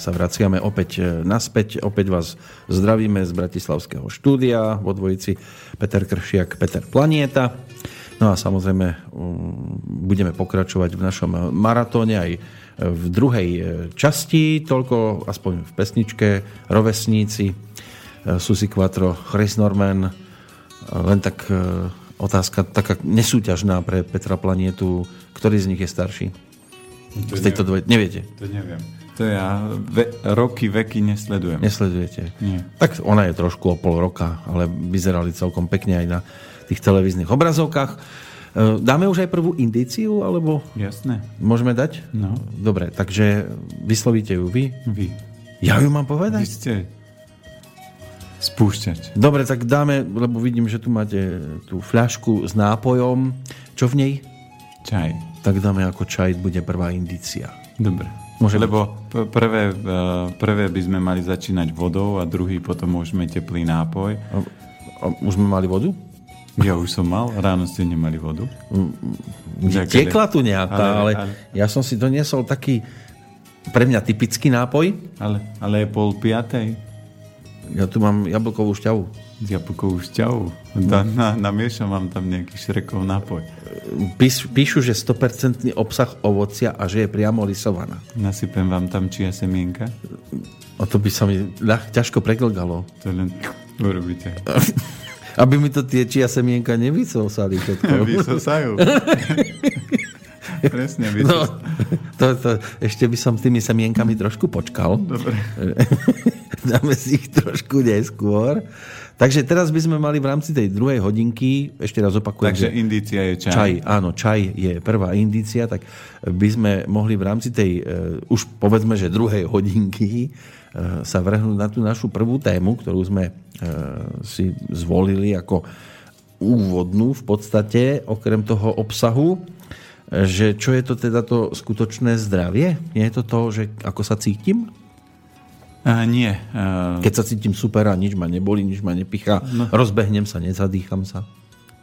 No, tak sa vraciame opäť e, naspäť. Opäť vás zdravíme z Bratislavského štúdia vo dvojici Peter Kršiak, Peter Planieta. No a samozrejme budeme pokračovať v našom maratóne aj v druhej e, časti, toľko aspoň v pesničke Rovesníci, e, Susi Quattro, Chris Norman, len tak otázka taká nesúťažná pre Petra Planietu, ktorý z nich je starší? To z tejto dvoje... Neviete? To neviem. To ja ve, roky, veky nesledujem. Nesledujete? Nie. Tak ona je trošku o pol roka, ale vyzerali celkom pekne aj na tých televíznych obrazovkách. E, dáme už aj prvú indíciu, alebo... Jasné. Môžeme dať? No. Dobre, takže vyslovíte ju vy? Vy. Ja ju mám povedať? Vy ste spúšťať. Dobre, tak dáme, lebo vidím, že tu máte tú fľašku s nápojom. Čo v nej? Čaj. Tak dáme ako čaj, bude prvá indícia. Dobre. Môže Lebo prvé, e, prvé by sme mali začínať vodou a druhý potom môžeme teplý nápoj. A, a už sme mali vodu? Ja už som mal, ráno ste nemali vodu. Mm, tekla tu nejaká, ale, ale, ale ja som si doniesol taký pre mňa typický nápoj. Ale, ale je pol piatej. Ja tu mám jablkovú šťavu. Jablkovú šťavu? Da, na, namiešam vám tam nejaký šrekov nápoj. Píš, píšu, že 100% obsah ovocia a že je priamo lisovaná. Nasypem vám tam čia semienka? A to by sa mi ľah, ťažko preglgalo. To len urobíte. Aby mi to tie čia semienka nevysosali všetko. Vysosajú. Presne, no, to, to, ešte by som s tými semienkami trošku počkal. Dobre. Dáme si ich trošku neskôr. Takže teraz by sme mali v rámci tej druhej hodinky, ešte raz opakujem. Takže indícia je čaj. Čaj, áno, čaj je prvá indícia, tak by sme mohli v rámci tej, uh, už povedzme, že druhej hodinky uh, sa vrhnúť na tú našu prvú tému, ktorú sme uh, si zvolili ako úvodnú v podstate, okrem toho obsahu, že čo je to teda to skutočné zdravie? Nie je to to, že ako sa cítim? Uh, nie. Uh, Keď sa cítim super a nič ma neboli, nič ma nepichá, no, rozbehnem sa, nezadýcham sa.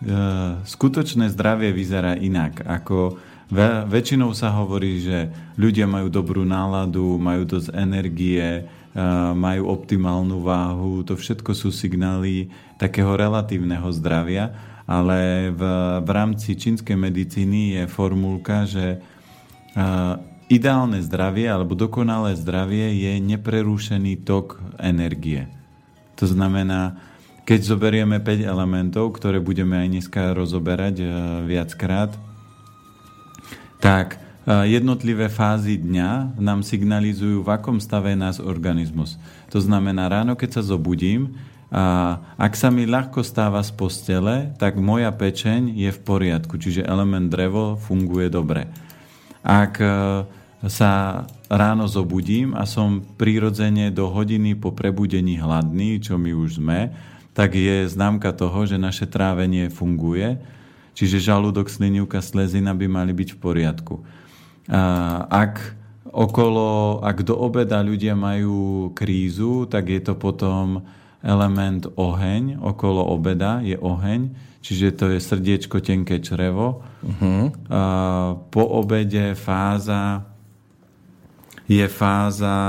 Uh, skutočné zdravie vyzerá inak. Ako ve, väčšinou sa hovorí, že ľudia majú dobrú náladu, majú dosť energie, uh, majú optimálnu váhu. To všetko sú signály takého relatívneho zdravia, ale v, v rámci čínskej medicíny je formulka, že uh, Ideálne zdravie alebo dokonalé zdravie je neprerušený tok energie. To znamená, keď zoberieme 5 elementov, ktoré budeme aj dneska rozoberať e, viackrát, tak e, jednotlivé fázy dňa nám signalizujú, v akom stave je nás organizmus. To znamená, ráno, keď sa zobudím, a ak sa mi ľahko stáva z postele, tak moja pečeň je v poriadku, čiže element drevo funguje dobre. Ak e, sa ráno zobudím a som prirodzene do hodiny po prebudení hladný, čo my už sme, tak je známka toho, že naše trávenie funguje, čiže žalúdok, slinivka, slezina by mali byť v poriadku. A ak okolo, ak do obeda ľudia majú krízu, tak je to potom element oheň, okolo obeda je oheň, čiže to je srdiečko, tenké črevo. Uh-huh. A po obede fáza je fáza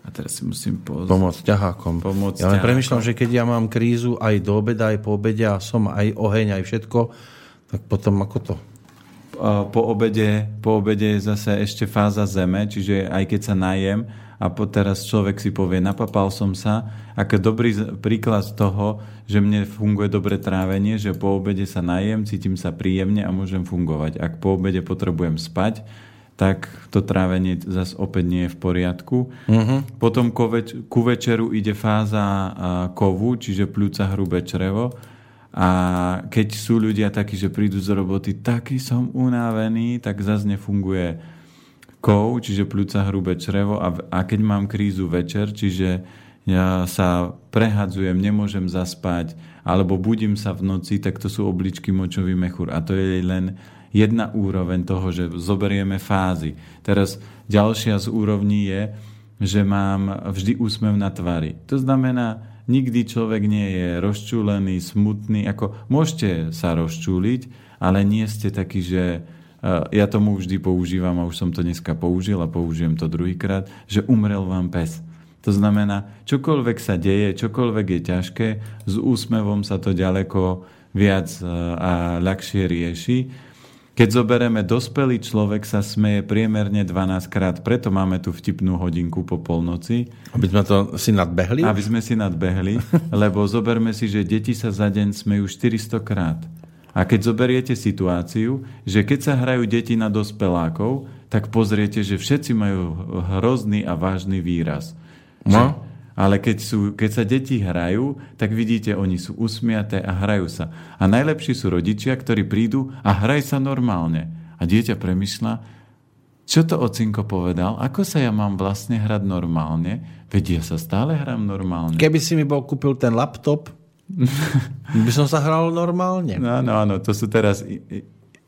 a teraz si musím pozrieť. Pomôcť ťahákom. Pomôcť ja len premyšľam, že keď ja mám krízu aj do obeda, aj po obede a som aj oheň, aj všetko, tak potom ako to? Po obede, po obede je zase ešte fáza zeme, čiže aj keď sa najem a teraz človek si povie, napapal som sa, ako dobrý príklad toho, že mne funguje dobre trávenie, že po obede sa najem, cítim sa príjemne a môžem fungovať. Ak po obede potrebujem spať, tak to trávenie zase opäť nie je v poriadku. Uh-huh. Potom ku, več- ku večeru ide fáza kovu, čiže pľúca hrubé črevo. A keď sú ľudia takí, že prídu z roboty, taký som unavený, tak zase nefunguje kov, čiže pľúca hrubé črevo. A, a keď mám krízu večer, čiže ja sa prehadzujem, nemôžem zaspať, alebo budím sa v noci, tak to sú obličky močový mechúr. A to je len jedna úroveň toho, že zoberieme fázy. Teraz ďalšia z úrovní je, že mám vždy úsmev na tvári. To znamená, nikdy človek nie je rozčúlený, smutný. Ako, môžete sa rozčúliť, ale nie ste taký, že ja tomu vždy používam a už som to dneska použil a použijem to druhýkrát, že umrel vám pes. To znamená, čokoľvek sa deje, čokoľvek je ťažké, s úsmevom sa to ďaleko viac e, a ľahšie rieši. Keď zoberieme, dospelý človek sa smeje priemerne 12 krát, preto máme tu vtipnú hodinku po polnoci. Aby sme to si nadbehli? Aby sme si nadbehli, lebo zoberme si, že deti sa za deň smejú 400 krát. A keď zoberiete situáciu, že keď sa hrajú deti na dospelákov, tak pozriete, že všetci majú hrozný a vážny výraz. No. Že, ale keď, sú, keď sa deti hrajú, tak vidíte, oni sú usmiaté a hrajú sa. A najlepší sú rodičia, ktorí prídu a hraj sa normálne. A dieťa premyšľa, čo to ocinko povedal? Ako sa ja mám vlastne hrať normálne? Veď ja sa stále hrám normálne. Keby si mi bol kúpil ten laptop, by som sa hral normálne. No, áno, áno, to sú teraz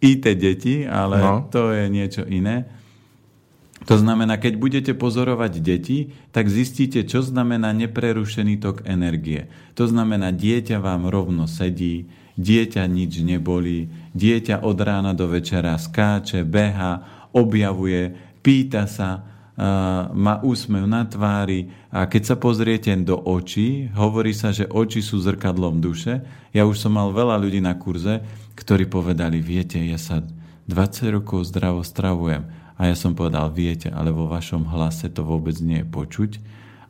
IT deti, ale no. to je niečo iné. To znamená, keď budete pozorovať deti, tak zistíte, čo znamená neprerušený tok energie. To znamená, dieťa vám rovno sedí, dieťa nič nebolí, dieťa od rána do večera skáče, beha, objavuje, pýta sa, má úsmev na tvári a keď sa pozriete do očí, hovorí sa, že oči sú zrkadlom duše. Ja už som mal veľa ľudí na kurze, ktorí povedali, viete, ja sa 20 rokov zdravo stravujem. A ja som povedal, viete, ale vo vašom hlase to vôbec nie je počuť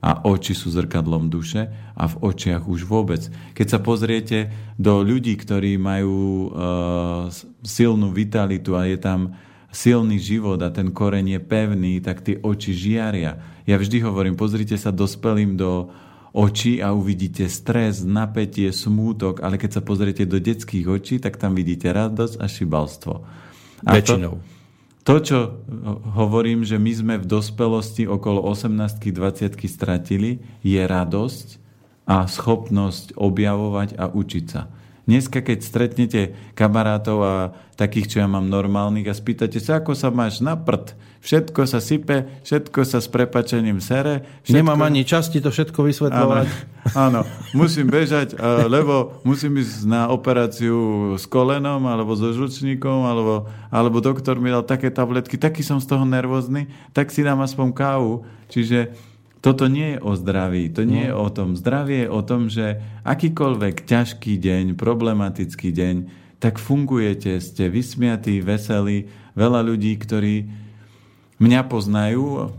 a oči sú zrkadlom duše a v očiach už vôbec. Keď sa pozriete do ľudí, ktorí majú uh, silnú vitalitu a je tam silný život a ten koreň je pevný, tak tie oči žiaria. Ja vždy hovorím, pozrite sa dospelým do očí a uvidíte stres, napätie, smútok, ale keď sa pozriete do detských očí, tak tam vidíte radosť a šibalstvo. A Väčšinou. To, to, čo hovorím, že my sme v dospelosti okolo 18 20 stratili, je radosť a schopnosť objavovať a učiť sa. Dneska, keď stretnete kamarátov a takých, čo ja mám normálnych a spýtate sa, ako sa máš na prd, všetko sa sype, všetko sa s prepačením sere. Všetko... Nemám ani časti to všetko vysvetľovať. Áno, áno, musím bežať, lebo musím ísť na operáciu s kolenom, alebo so žučníkom, alebo, alebo doktor mi dal také tabletky, taký som z toho nervózny, tak si dám aspoň kávu. Čiže toto nie je o zdraví, to nie no. je o tom. Zdravie je o tom, že akýkoľvek ťažký deň, problematický deň, tak fungujete, ste vysmiatí, veselí. Veľa ľudí, ktorí mňa poznajú,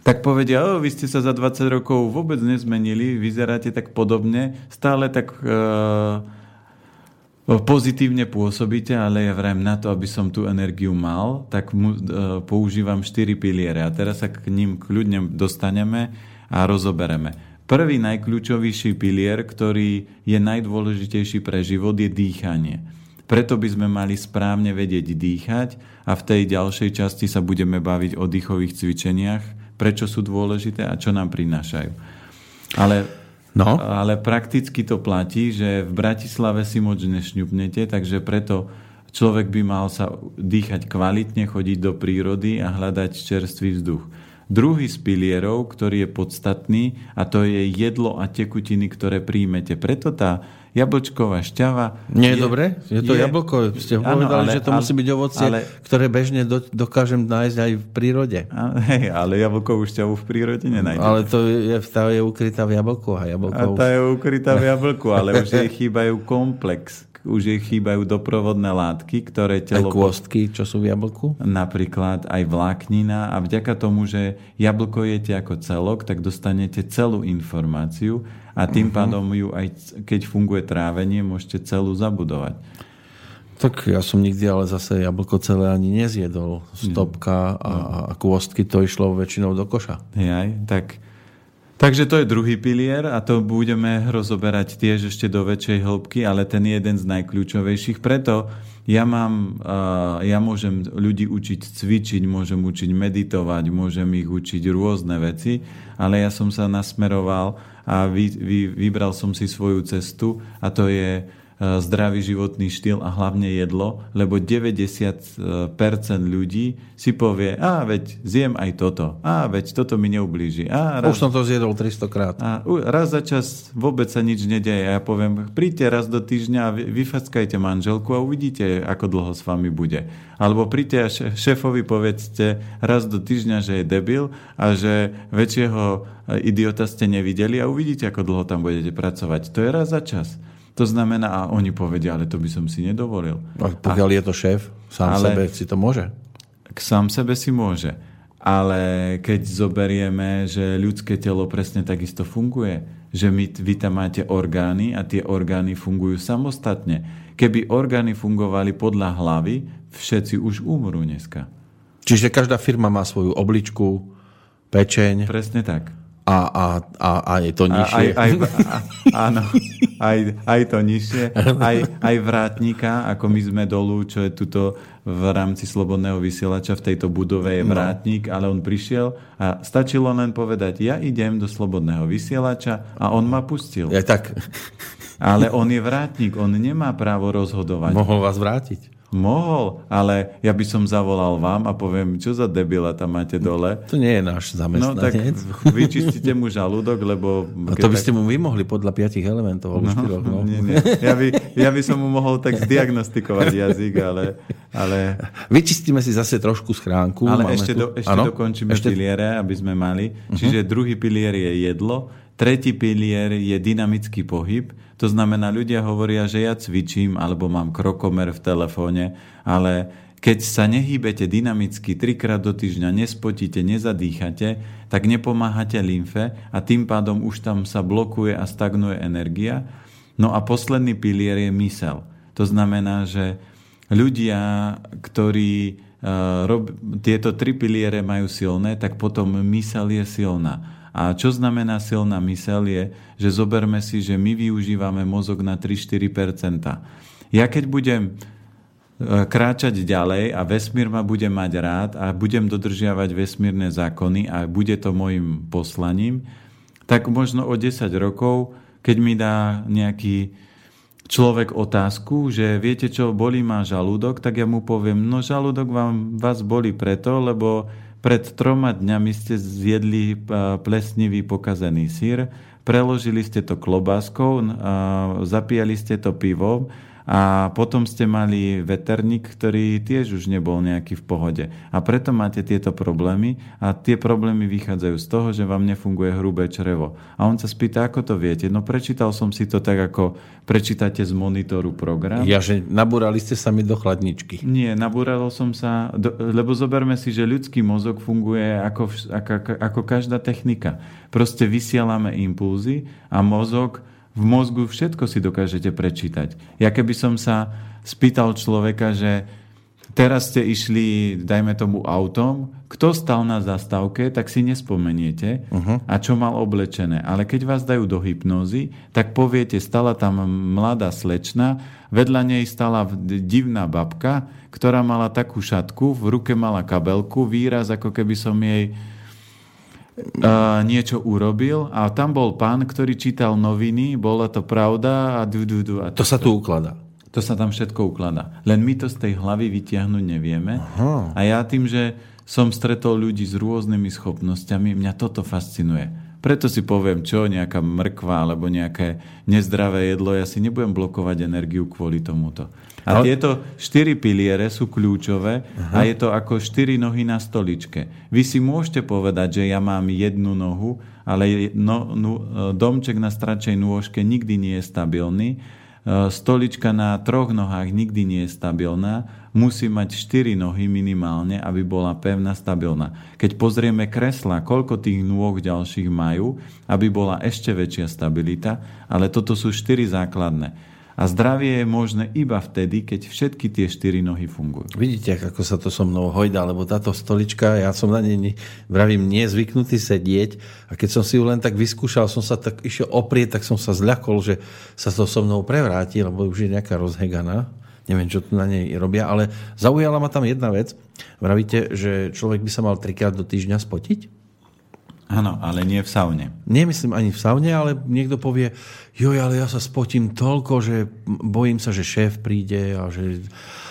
tak povedia, o, vy ste sa za 20 rokov vôbec nezmenili, vyzeráte tak podobne, stále tak... Uh, pozitívne pôsobíte, ale ja vrajím na to, aby som tú energiu mal, tak mu, e, používam štyri piliere a teraz sa k ním kľudne dostaneme a rozobereme. Prvý najkľúčovejší pilier, ktorý je najdôležitejší pre život, je dýchanie. Preto by sme mali správne vedieť dýchať a v tej ďalšej časti sa budeme baviť o dýchových cvičeniach, prečo sú dôležité a čo nám prinášajú. Ale No. Ale prakticky to platí, že v Bratislave si moc nešňupnete, takže preto človek by mal sa dýchať kvalitne, chodiť do prírody a hľadať čerstvý vzduch. Druhý z pilierov, ktorý je podstatný, a to je jedlo a tekutiny, ktoré príjmete. Preto tá jablčková šťava... Nie je, je dobre? Je to je, jablko? Ste povedali, ale, že to ale, musí byť ovocie, ale, ktoré bežne do, dokážem nájsť aj v prírode. A, hej, ale jablkovú šťavu v prírode nenájdete. Ale to je, tá je ukrytá v jablku. A, jablko a tá je ukrytá v jablku, ale už jej chýbajú komplex už jej chýbajú doprovodné látky, ktoré telo... Aj kôstky, čo sú v jablku? Napríklad aj vláknina a vďaka tomu, že jablko jete ako celok, tak dostanete celú informáciu a tým uh-huh. pádom ju aj keď funguje trávenie, môžete celú zabudovať. Tak ja som nikdy ale zase jablko celé ani nezjedol. Stopka a, a kôstky to išlo väčšinou do koša. Jaj, tak Takže to je druhý pilier a to budeme rozoberať tiež ešte do väčšej hĺbky, ale ten je jeden z najkľúčovejších. Preto ja, mám, ja môžem ľudí učiť cvičiť, môžem učiť meditovať, môžem ich učiť rôzne veci, ale ja som sa nasmeroval a vy, vy, vybral som si svoju cestu a to je zdravý životný štýl a hlavne jedlo, lebo 90% ľudí si povie, a veď zjem aj toto, a veď toto mi neublíži. A raz, Už som to zjedol 300 krát. A raz za čas vôbec sa nič nedeje. Ja poviem, príďte raz do týždňa a vyfackajte manželku a uvidíte, ako dlho s vami bude. Alebo príďte a šéfovi povedzte raz do týždňa, že je debil a že väčšieho idiota ste nevideli a uvidíte, ako dlho tam budete pracovať. To je raz za čas. To znamená, a oni povedia, ale to by som si nedovolil. A pokiaľ a, je to šéf, sám ale, sebe si to môže? K sám sebe si môže. Ale keď zoberieme, že ľudské telo presne takisto funguje, že my, vy tam máte orgány a tie orgány fungujú samostatne. Keby orgány fungovali podľa hlavy, všetci už umrú dneska. Čiže každá firma má svoju obličku, pečeň. Presne tak. A, a, a, a je to nižšie. A, aj, aj, a, áno, aj, aj to nižšie. Aj, aj vrátnika, ako my sme dolu, čo je tuto v rámci Slobodného vysielača v tejto budove je no. vrátnik, no. ale on prišiel a stačilo len povedať, ja idem do Slobodného vysielača a on ma pustil. Ja tak. Ale on je vrátnik, on nemá právo rozhodovať. Mohol vás vrátiť. Mohol, ale ja by som zavolal vám a poviem, čo za debila tam máte dole. To nie je náš zamestnanec. No tak vyčistíte mu žalúdok, lebo... A to by ste mu vymohli podľa piatich elementov, alebo no, štyroch. No. Nie, nie. Ja, by, ja by som mu mohol tak zdiagnostikovať jazyk, ale... ale... Vyčistíme si zase trošku schránku. Ale ešte, do, ešte dokončíme ešte... piliere, aby sme mali. Uh-huh. Čiže druhý pilier je jedlo, tretí pilier je dynamický pohyb, to znamená, ľudia hovoria, že ja cvičím alebo mám krokomer v telefóne, ale keď sa nehýbete dynamicky trikrát do týždňa, nespotíte, nezadýchate, tak nepomáhate lymfe a tým pádom už tam sa blokuje a stagnuje energia. No a posledný pilier je mysel. To znamená, že ľudia, ktorí uh, rob, tieto tri piliere majú silné, tak potom mysel je silná. A čo znamená silná mysel je, že zoberme si, že my využívame mozog na 3-4%. Ja keď budem e, kráčať ďalej a vesmír ma bude mať rád a budem dodržiavať vesmírne zákony a bude to môjim poslaním, tak možno o 10 rokov, keď mi dá nejaký človek otázku, že viete čo, bolí ma žalúdok, tak ja mu poviem, no žalúdok vám, vás boli preto, lebo pred troma dňami ste zjedli plesnivý pokazený sír, preložili ste to klobáskou, zapíjali ste to pivom a potom ste mali veterník, ktorý tiež už nebol nejaký v pohode. A preto máte tieto problémy a tie problémy vychádzajú z toho, že vám nefunguje hrubé črevo. A on sa spýta, ako to viete? No prečítal som si to tak, ako prečítate z monitoru program. Ja, že nabúrali ste sa mi do chladničky. Nie, nabúral som sa, do, lebo zoberme si, že ľudský mozog funguje ako, ako, ako každá technika. Proste vysielame impulzy a mozog v mozgu všetko si dokážete prečítať. Ja keby som sa spýtal človeka, že teraz ste išli, dajme tomu, autom, kto stal na zastávke, tak si nespomeniete uh-huh. a čo mal oblečené. Ale keď vás dajú do hypnózy, tak poviete, stala tam mladá slečna, vedľa nej stala divná babka, ktorá mala takú šatku, v ruke mala kabelku, výraz, ako keby som jej uh, niečo urobil a tam bol pán, ktorý čítal noviny, bola to pravda a du, du, du. A to, to sa tu ukladá. To sa tam všetko ukladá. Len my to z tej hlavy vytiahnuť nevieme. Aha. A ja tým, že som stretol ľudí s rôznymi schopnosťami, mňa toto fascinuje. Preto si poviem, čo, nejaká mrkva alebo nejaké nezdravé jedlo, ja si nebudem blokovať energiu kvôli tomuto. A tieto štyri piliere sú kľúčové Aha. a je to ako štyri nohy na stoličke. Vy si môžete povedať, že ja mám jednu nohu, ale no, no, domček na stračej nôžke nikdy nie je stabilný. E, stolička na troch nohách nikdy nie je stabilná. Musí mať štyri nohy minimálne, aby bola pevná, stabilná. Keď pozrieme kresla, koľko tých nôh ďalších majú, aby bola ešte väčšia stabilita, ale toto sú štyri základné. A zdravie je možné iba vtedy, keď všetky tie štyri nohy fungujú. Vidíte, ako sa to so mnou hojda, lebo táto stolička, ja som na nej, vravím, nie zvyknutý sedieť a keď som si ju len tak vyskúšal, som sa tak išiel oprieť, tak som sa zľakol, že sa to so mnou prevráti, lebo už je nejaká rozheganá. Neviem, čo tu na nej robia, ale zaujala ma tam jedna vec. Vravíte, že človek by sa mal trikrát do týždňa spotiť? Áno, ale nie v saune. Nemyslím ani v saune, ale niekto povie, joj, ale ja sa spotím toľko, že bojím sa, že šéf príde a že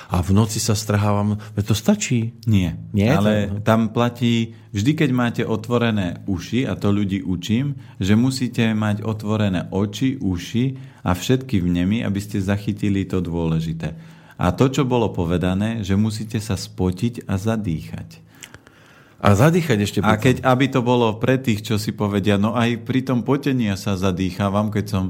a v noci sa strhávam. To stačí? Nie. Nie? Ale tam platí, vždy keď máte otvorené uši, a to ľudí učím, že musíte mať otvorené oči, uši a všetky vnemy, aby ste zachytili to dôležité. A to, čo bolo povedané, že musíte sa spotiť a zadýchať. A zadýchať ešte A keď, aby to bolo pre tých, čo si povedia, no aj pri tom potení ja sa zadýchavam, keď som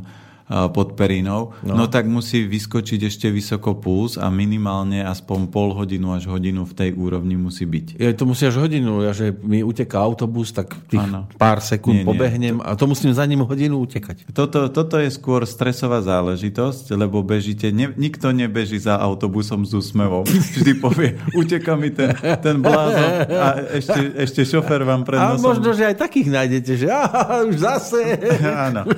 pod perinou, no. no tak musí vyskočiť ešte vysoko puls a minimálne aspoň pol hodinu až hodinu v tej úrovni musí byť. Ja to musí až hodinu, ja, že mi uteká autobus, tak tých ano. pár sekúnd nie, pobehnem nie. a to musím za ním hodinu utekať. Toto, toto je skôr stresová záležitosť, lebo bežíte, ne, nikto nebeží za autobusom s úsmevom. Vždy povie, uteká mi ten, ten blázon a ešte, ešte šofer vám pred nosom. A možno, že aj takých nájdete, že aha, už zase. Áno.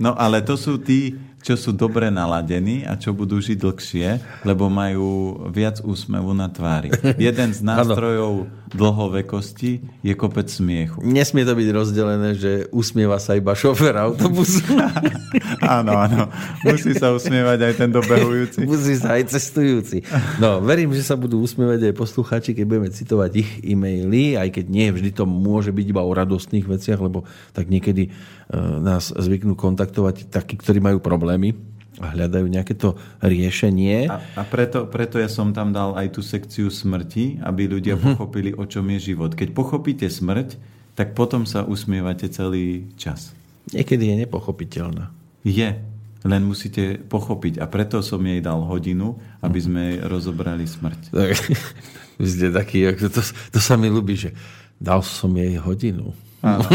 No ale to sú tí, čo sú dobre naladení a čo budú žiť dlhšie, lebo majú viac úsmevu na tvári. Jeden z nástrojov dlhovekosti je kopec smiechu. Nesmie to byť rozdelené, že usmieva sa iba šofer autobusu. áno, áno. Musí sa usmievať aj ten dobehujúci. Musí sa aj cestujúci. No, verím, že sa budú usmievať aj posluchači, keď budeme citovať ich e-maily, aj keď nie vždy to môže byť iba o radostných veciach, lebo tak niekedy nás zvyknú kontaktovať takí, ktorí majú problémy a hľadajú nejaké to riešenie. A, a preto, preto ja som tam dal aj tú sekciu smrti, aby ľudia uh-huh. pochopili, o čom je život. Keď pochopíte smrť, tak potom sa usmievate celý čas. Niekedy je nepochopiteľná. Je, len musíte pochopiť. A preto som jej dal hodinu, aby sme rozobrali smrť. Tak, vy ste taký, to, to, to sa mi ľúbi, že dal som jej hodinu. Áno.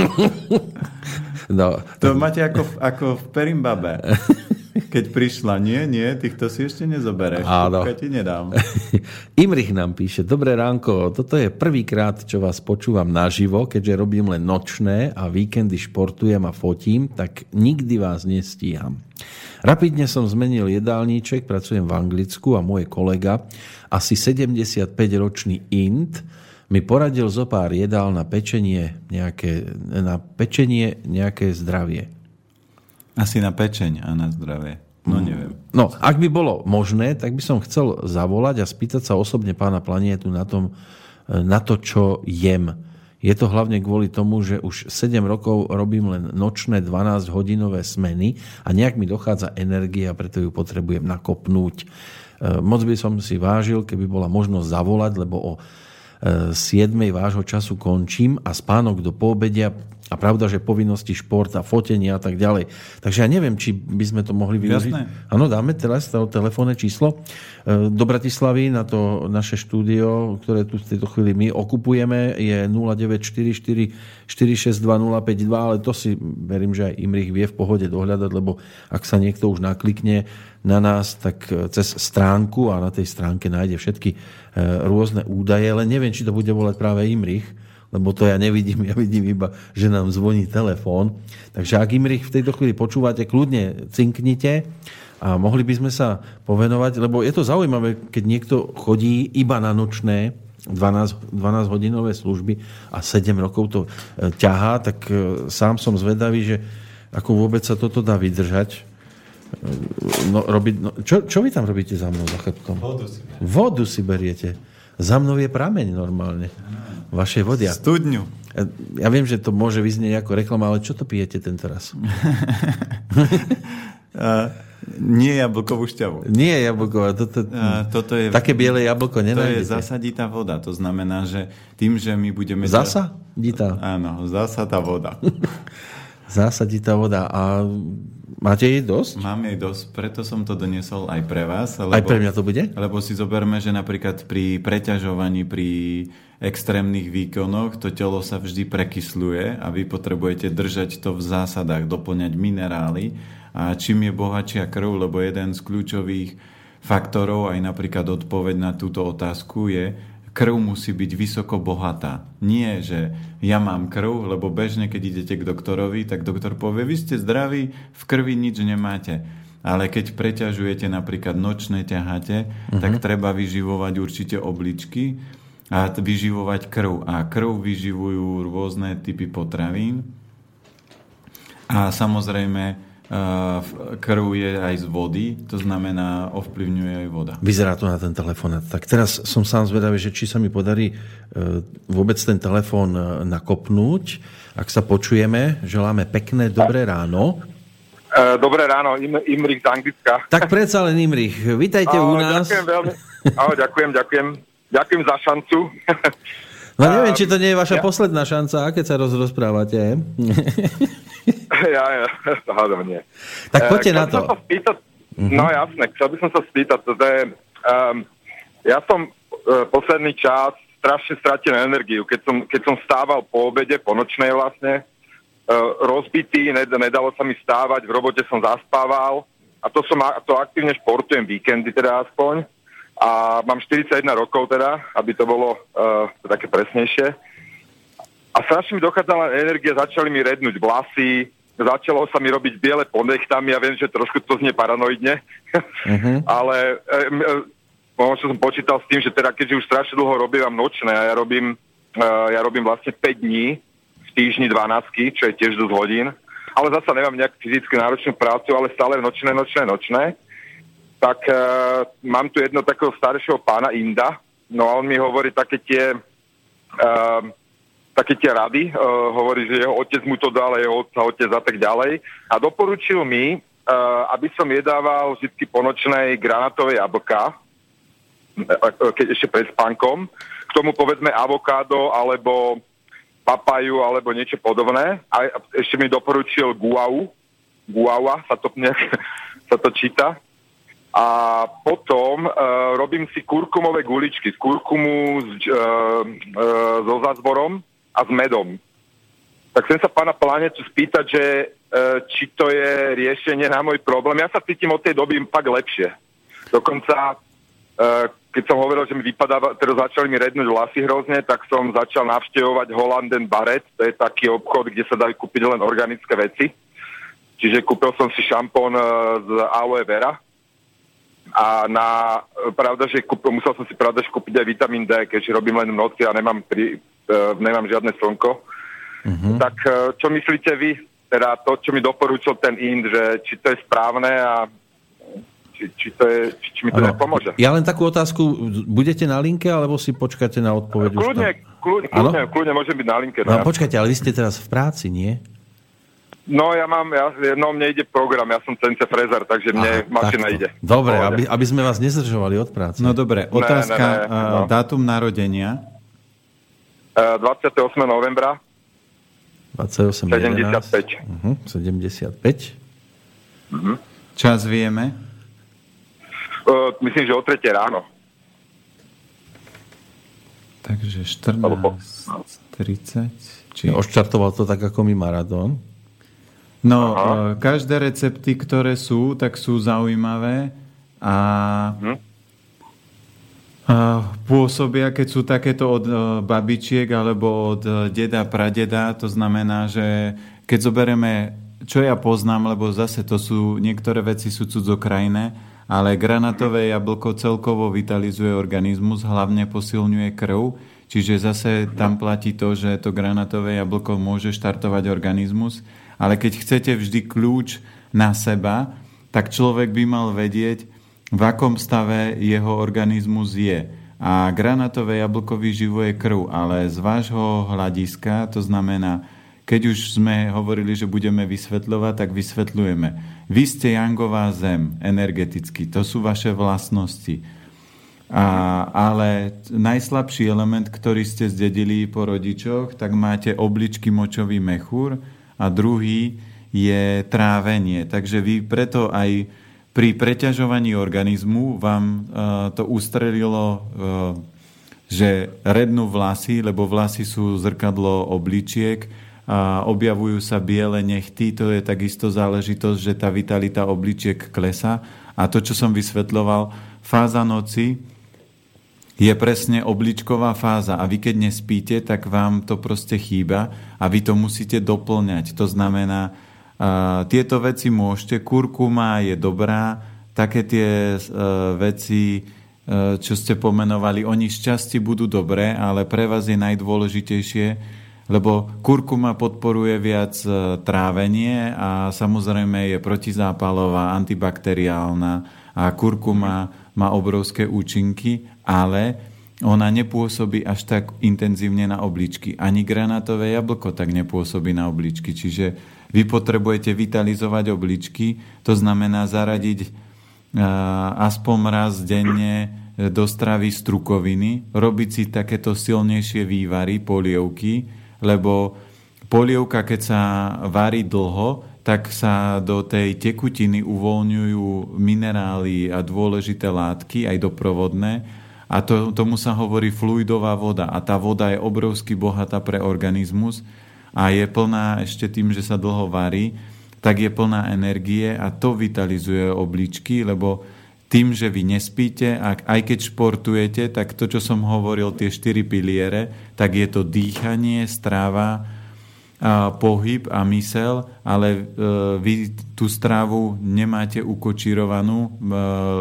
No. To máte ako, ako v Perimbabe. Keď prišla, nie, nie, týchto si ešte nezobereš. Áno. ti nedám. Imrich nám píše, dobré ránko, toto je prvýkrát, čo vás počúvam naživo, keďže robím len nočné a víkendy športujem a fotím, tak nikdy vás nestíham. Rapidne som zmenil jedálníček, pracujem v Anglicku a môj kolega, asi 75-ročný Int, mi poradil zo pár jedál na pečenie nejaké, na pečenie nejaké zdravie. Asi na pečeň a na zdravie. No mm. neviem. No, ak by bolo možné, tak by som chcel zavolať a spýtať sa osobne pána Planietu na, tom, na to, čo jem. Je to hlavne kvôli tomu, že už 7 rokov robím len nočné 12-hodinové smeny a nejak mi dochádza energia, preto ju potrebujem nakopnúť. E, moc by som si vážil, keby bola možnosť zavolať, lebo o 7. vášho času končím a spánok do poobedia a pravda, že povinnosti šport a fotenie a tak ďalej. Takže ja neviem, či by sme to mohli využiť. Áno, dáme teraz to telefónne číslo e, do Bratislavy na to naše štúdio, ktoré tu v tejto chvíli my okupujeme, je 0944 462 052, ale to si verím, že aj Imrich vie v pohode dohľadať, lebo ak sa niekto už naklikne na nás, tak e, cez stránku a na tej stránke nájde všetky e, rôzne údaje, len neviem, či to bude volať práve Imrich, lebo to ja nevidím, ja vidím iba, že nám zvoní telefón. Takže ak Imrich v tejto chvíli počúvate, kľudne cinknite a mohli by sme sa povenovať, lebo je to zaujímavé, keď niekto chodí iba na nočné 12, 12 hodinové služby a 7 rokov to e, ťahá, tak e, sám som zvedavý, že ako vôbec sa toto dá vydržať. E, no, robiť, no, čo, čo vy tam robíte za mnou za chrbtom? Vodu si, Vodu si beriete. Za mnou je prameň normálne vašej vody. Studňu. Ja viem, že to môže vyznieť ako reklama, ale čo to pijete tento raz? nie jablkovú šťavu. Nie jablková. Toto, uh, toto je, také biele jablko nenájdete. To je zasaditá voda. To znamená, že tým, že my budeme... Zasaditá? Áno, zasadá voda. Zásaditá voda. A máte jej dosť? Mám jej dosť, preto som to doniesol aj pre vás. Lebo, aj pre mňa to bude? Lebo si zoberme, že napríklad pri preťažovaní, pri extrémnych výkonoch to telo sa vždy prekysluje a vy potrebujete držať to v zásadách, doplňať minerály a čím je bohatšia krv, lebo jeden z kľúčových faktorov, aj napríklad odpoveď na túto otázku je, krv musí byť vysoko bohatá. Nie, že ja mám krv, lebo bežne, keď idete k doktorovi, tak doktor povie, vy ste zdraví, v krvi nič nemáte. Ale keď preťažujete napríklad nočné ťahate, uh-huh. tak treba vyživovať určite obličky a vyživovať krv. A krv vyživujú rôzne typy potravín. A samozrejme krv je aj z vody, to znamená ovplyvňuje aj voda. Vyzerá to na ten telefón. Tak teraz som sám zvedavý, že či sa mi podarí e, vôbec ten telefón e, nakopnúť. Ak sa počujeme, želáme pekné dobré ráno. E, dobré ráno, Im, Imrich z Anglicka. Tak predsa len Imrich, vítajte u nás. Ďakujem veľmi. Ahoj, ďakujem, ďakujem. Ďakujem za šancu. No neviem, či to nie je vaša ja? posledná šanca, keď sa rozprávate. ja, ja, hádam nie. Tak poďte uh, na to. Sa spýtať, uh-huh. No jasne, chcel by som sa spýtať, je, um, ja som uh, posledný čas strašne stratil energiu, keď som, keď som stával po obede, po nočnej vlastne, uh, rozbitý, ned, nedalo sa mi stávať, v robote som zaspával a to som to aktívne športujem víkendy teda aspoň a mám 41 rokov teda, aby to bolo uh, také presnejšie. A strašne mi dochádzala energia, začali mi rednúť vlasy, začalo sa mi robiť biele ponechtami, ja viem, že trošku to znie paranoidne, uh-huh. ale e, e, som počítal s tým, že teda keďže už strašne dlho robím nočné a ja robím, e, ja robím vlastne 5 dní v týždni 12, čo je tiež dosť hodín, ale zasa nemám nejak fyzicky náročnú prácu, ale stále nočné, nočné, nočné, tak e, mám tu jedno takého staršieho pána Inda, no a on mi hovorí také tie... E, také tie rady, uh, hovorí, že jeho otec mu to dal, jeho otca, otec a tak ďalej. A doporučil mi, uh, aby som jedával vždy po nočnej granátové jablka, uh, keď ešte pred spánkom. K tomu povedzme avokádo alebo papaju alebo niečo podobné. A ešte mi doporučil guau. Guaua sa to, nejak, sa to číta. A potom uh, robím si kurkumové guličky z kurkumu s, uh, uh, so zázvorom a s medom. Tak chcem sa pána Planetu spýtať, že e, či to je riešenie na môj problém. Ja sa cítim od tej doby pak lepšie. Dokonca, e, keď som hovoril, že mi vypadáva, teda začali mi rednúť vlasy hrozne, tak som začal navštevovať Hollanden Barret. To je taký obchod, kde sa dajú kúpiť len organické veci. Čiže kúpil som si šampón e, z aloe vera. A na, pravda, že kúpil, musel som si pravda, že kúpiť aj vitamín D, keďže robím len v noci a nemám pri, E, nemám žiadne slnko. Uh-huh. Tak e, čo myslíte vy, teda to, čo mi doporúčil ten Ind, že či to je správne a či, či, to je, či, či mi to ano. nepomôže. Ja len takú otázku, budete na linke, alebo si počkáte na odpoveď? Kľudne, kľudne, kľudne, kľudne môžem byť na linke. No, no počkajte, ale vy ste teraz v práci, nie? No ja mám, ja, no mne ide program, ja som CNC Frezer, takže mne Aha, mašina ide. Dobre, aby, aby sme vás nezdržovali od práce. No dobre, otázka, ne, ne, ne, no. dátum narodenia. 28. novembra 28 75. Uh-huh, 75. Uh-huh. Čas vieme? Uh, myslím, že o 3 ráno. Takže 14.30. Či... Oštartoval to tak ako mi Maradón? No, Aha. každé recepty, ktoré sú, tak sú zaujímavé a uh-huh pôsobia, keď sú takéto od e, babičiek alebo od e, deda, pradeda. To znamená, že keď zoberieme, čo ja poznám, lebo zase to sú, niektoré veci sú cudzokrajné, ale granatové jablko celkovo vitalizuje organizmus, hlavne posilňuje krv, čiže zase tam platí to, že to granatové jablko môže štartovať organizmus, ale keď chcete vždy kľúč na seba, tak človek by mal vedieť, v akom stave jeho organizmus je. A granatové jablko vyživuje krv, ale z vášho hľadiska, to znamená, keď už sme hovorili, že budeme vysvetľovať, tak vysvetľujeme. Vy ste jangová zem energeticky, to sú vaše vlastnosti. A, ale najslabší element, ktorý ste zdedili po rodičoch, tak máte obličky močový mechúr a druhý je trávenie. Takže vy preto aj pri preťažovaní organizmu vám uh, to ustrelilo, uh, že rednú vlasy, lebo vlasy sú zrkadlo obličiek a objavujú sa biele nechty, to je takisto záležitosť, že tá vitalita obličiek klesa. A to, čo som vysvetľoval, fáza noci je presne obličková fáza a vy keď nespíte, tak vám to proste chýba a vy to musíte doplňať. To znamená, tieto veci môžete. Kurkuma je dobrá. Také tie uh, veci čo ste pomenovali, oni šťastie budú dobré, ale pre vás je najdôležitejšie, lebo kurkuma podporuje viac e, trávenie a samozrejme je protizápalová, antibakteriálna a kurkuma má obrovské účinky, ale ona nepôsobí až tak intenzívne na obličky. Ani granátové jablko tak nepôsobí na obličky. Čiže vy potrebujete vitalizovať obličky, to znamená zaradiť aspoň raz denne do stravy strukoviny, robiť si takéto silnejšie vývary, polievky, lebo polievka, keď sa varí dlho, tak sa do tej tekutiny uvoľňujú minerály a dôležité látky, aj doprovodné. A to, tomu sa hovorí fluidová voda. A tá voda je obrovsky bohatá pre organizmus a je plná ešte tým, že sa dlho varí tak je plná energie a to vitalizuje obličky, lebo tým, že vy nespíte, a aj keď športujete, tak to, čo som hovoril, tie štyri piliere, tak je to dýchanie, stráva, pohyb a mysel, ale e, vy tú strávu nemáte ukočírovanú, e,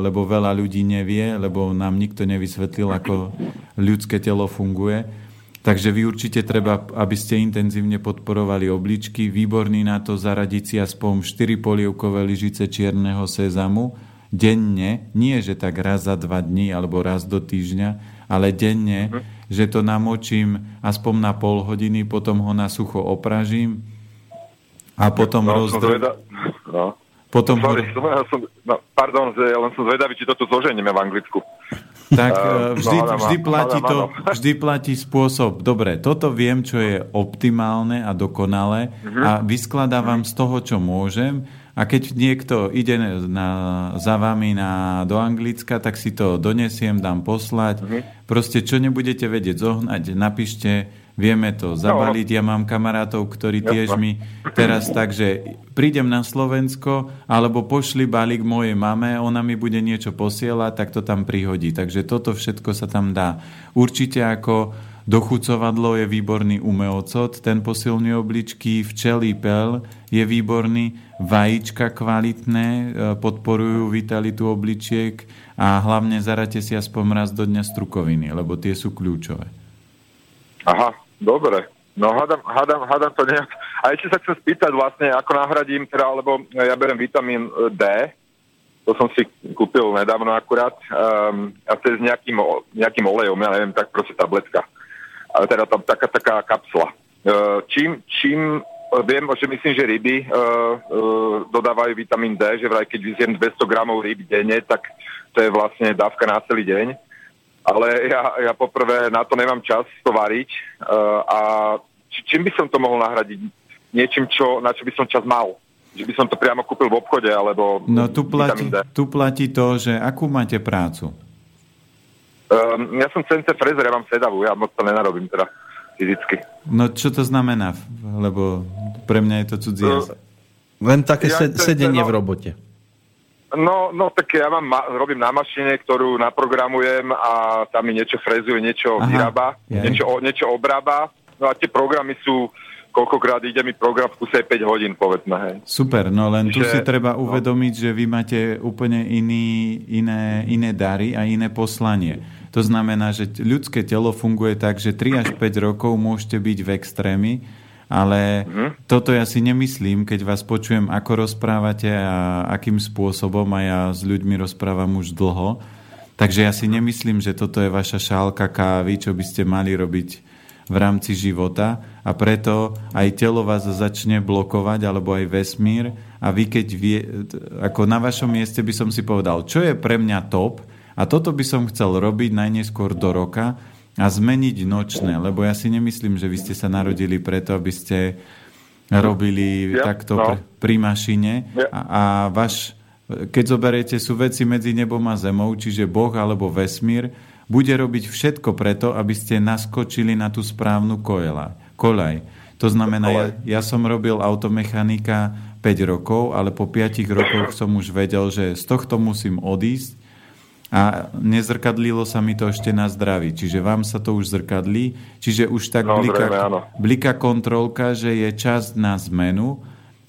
lebo veľa ľudí nevie, lebo nám nikto nevysvetlil, ako ľudské telo funguje Takže vy určite treba, aby ste intenzívne podporovali obličky. Výborný na to zaradiť si aspoň 4 polievkové lyžice čierneho sezamu denne, nie že tak raz za dva dní alebo raz do týždňa, ale denne, uh-huh. Že to namočím aspoň na pol hodiny, potom ho na sucho opražím a potom no, rozdr... No. Potom Sorry, ho... som, no, pardon, že len som zvedavý, či toto zoženieme v Anglicku. Tak uh, vždy, vždy, platí to, vždy platí spôsob. Dobre, toto viem, čo je optimálne a dokonalé uh-huh. a vyskladávam uh-huh. z toho, čo môžem a keď niekto ide na, za vami na, do Anglicka, tak si to donesiem, dám poslať. Uh-huh. Proste, čo nebudete vedieť zohnať, napíšte Vieme to zabaliť. Ja mám kamarátov, ktorí tiež mi teraz tak, že prídem na Slovensko, alebo pošli balík mojej mame, ona mi bude niečo posielať, tak to tam prihodí. Takže toto všetko sa tam dá. Určite ako dochucovadlo je výborný umeocot, ten posilňuje obličky, včelý pel je výborný, vajíčka kvalitné, e, podporujú vitalitu obličiek a hlavne zarate si aspoň raz do dňa strukoviny, lebo tie sú kľúčové. Aha, Dobre. No hádam, hádam, hádam to nejak. A ešte sa chcem spýtať vlastne, ako nahradím, teda, alebo ja berem vitamín D, to som si kúpil nedávno akurát, um, a s nejakým, nejakým olejom, ja neviem, tak proste tabletka. Teda tam taká, taká kapsla. Uh, čím, čím viem, že myslím, že ryby uh, dodávajú vitamín D, že vraj keď vyzjem 200 gramov ryb denne, tak to je vlastne dávka na celý deň ale ja, ja poprvé na to nemám čas to variť a či, čím by som to mohol nahradiť? Niečím, čo, na čo by som čas mal? Že by som to priamo kúpil v obchode, alebo... No tu platí, tu platí to, že akú máte prácu? Um, ja som CNC frezer, ja mám sedavu, ja moc to nenarobím teda fyzicky. No čo to znamená? Lebo pre mňa je to cudzie. Uh, Len také ja sedenie no, v robote. No, no tak ja mám, robím na mašine, ktorú naprogramujem a tam mi niečo frezuje, niečo Aha, vyrába, niečo, niečo obrába. No a tie programy sú, koľkokrát ide mi program v kuse 5 hodín, povedzme. Hej. Super, no len tu si treba no. uvedomiť, že vy máte úplne iný, iné, iné dary a iné poslanie. To znamená, že ľudské telo funguje tak, že 3 až 5 rokov môžete byť v extrémi, ale mm-hmm. toto ja si nemyslím, keď vás počujem, ako rozprávate a akým spôsobom a ja s ľuďmi rozprávam už dlho. Takže ja si nemyslím, že toto je vaša šálka kávy, čo by ste mali robiť v rámci života a preto aj telo vás začne blokovať alebo aj vesmír a vy keď vie, ako na vašom mieste by som si povedal, čo je pre mňa top a toto by som chcel robiť najneskôr do roka, a zmeniť nočné, lebo ja si nemyslím, že vy ste sa narodili preto, aby ste robili ja, takto no. pri mašine ja. a, a váš, keď zoberiete, sú veci medzi nebom a zemou, čiže Boh alebo vesmír bude robiť všetko preto, aby ste naskočili na tú správnu koľaj. kolaj. To znamená, ja, ja som robil automechanika 5 rokov, ale po 5 rokoch som už vedel, že z tohto musím odísť a nezrkadlilo sa mi to ešte na zdraví. Čiže vám sa to už zrkadlí, čiže už tak no, blika, blika kontrolka, že je čas na zmenu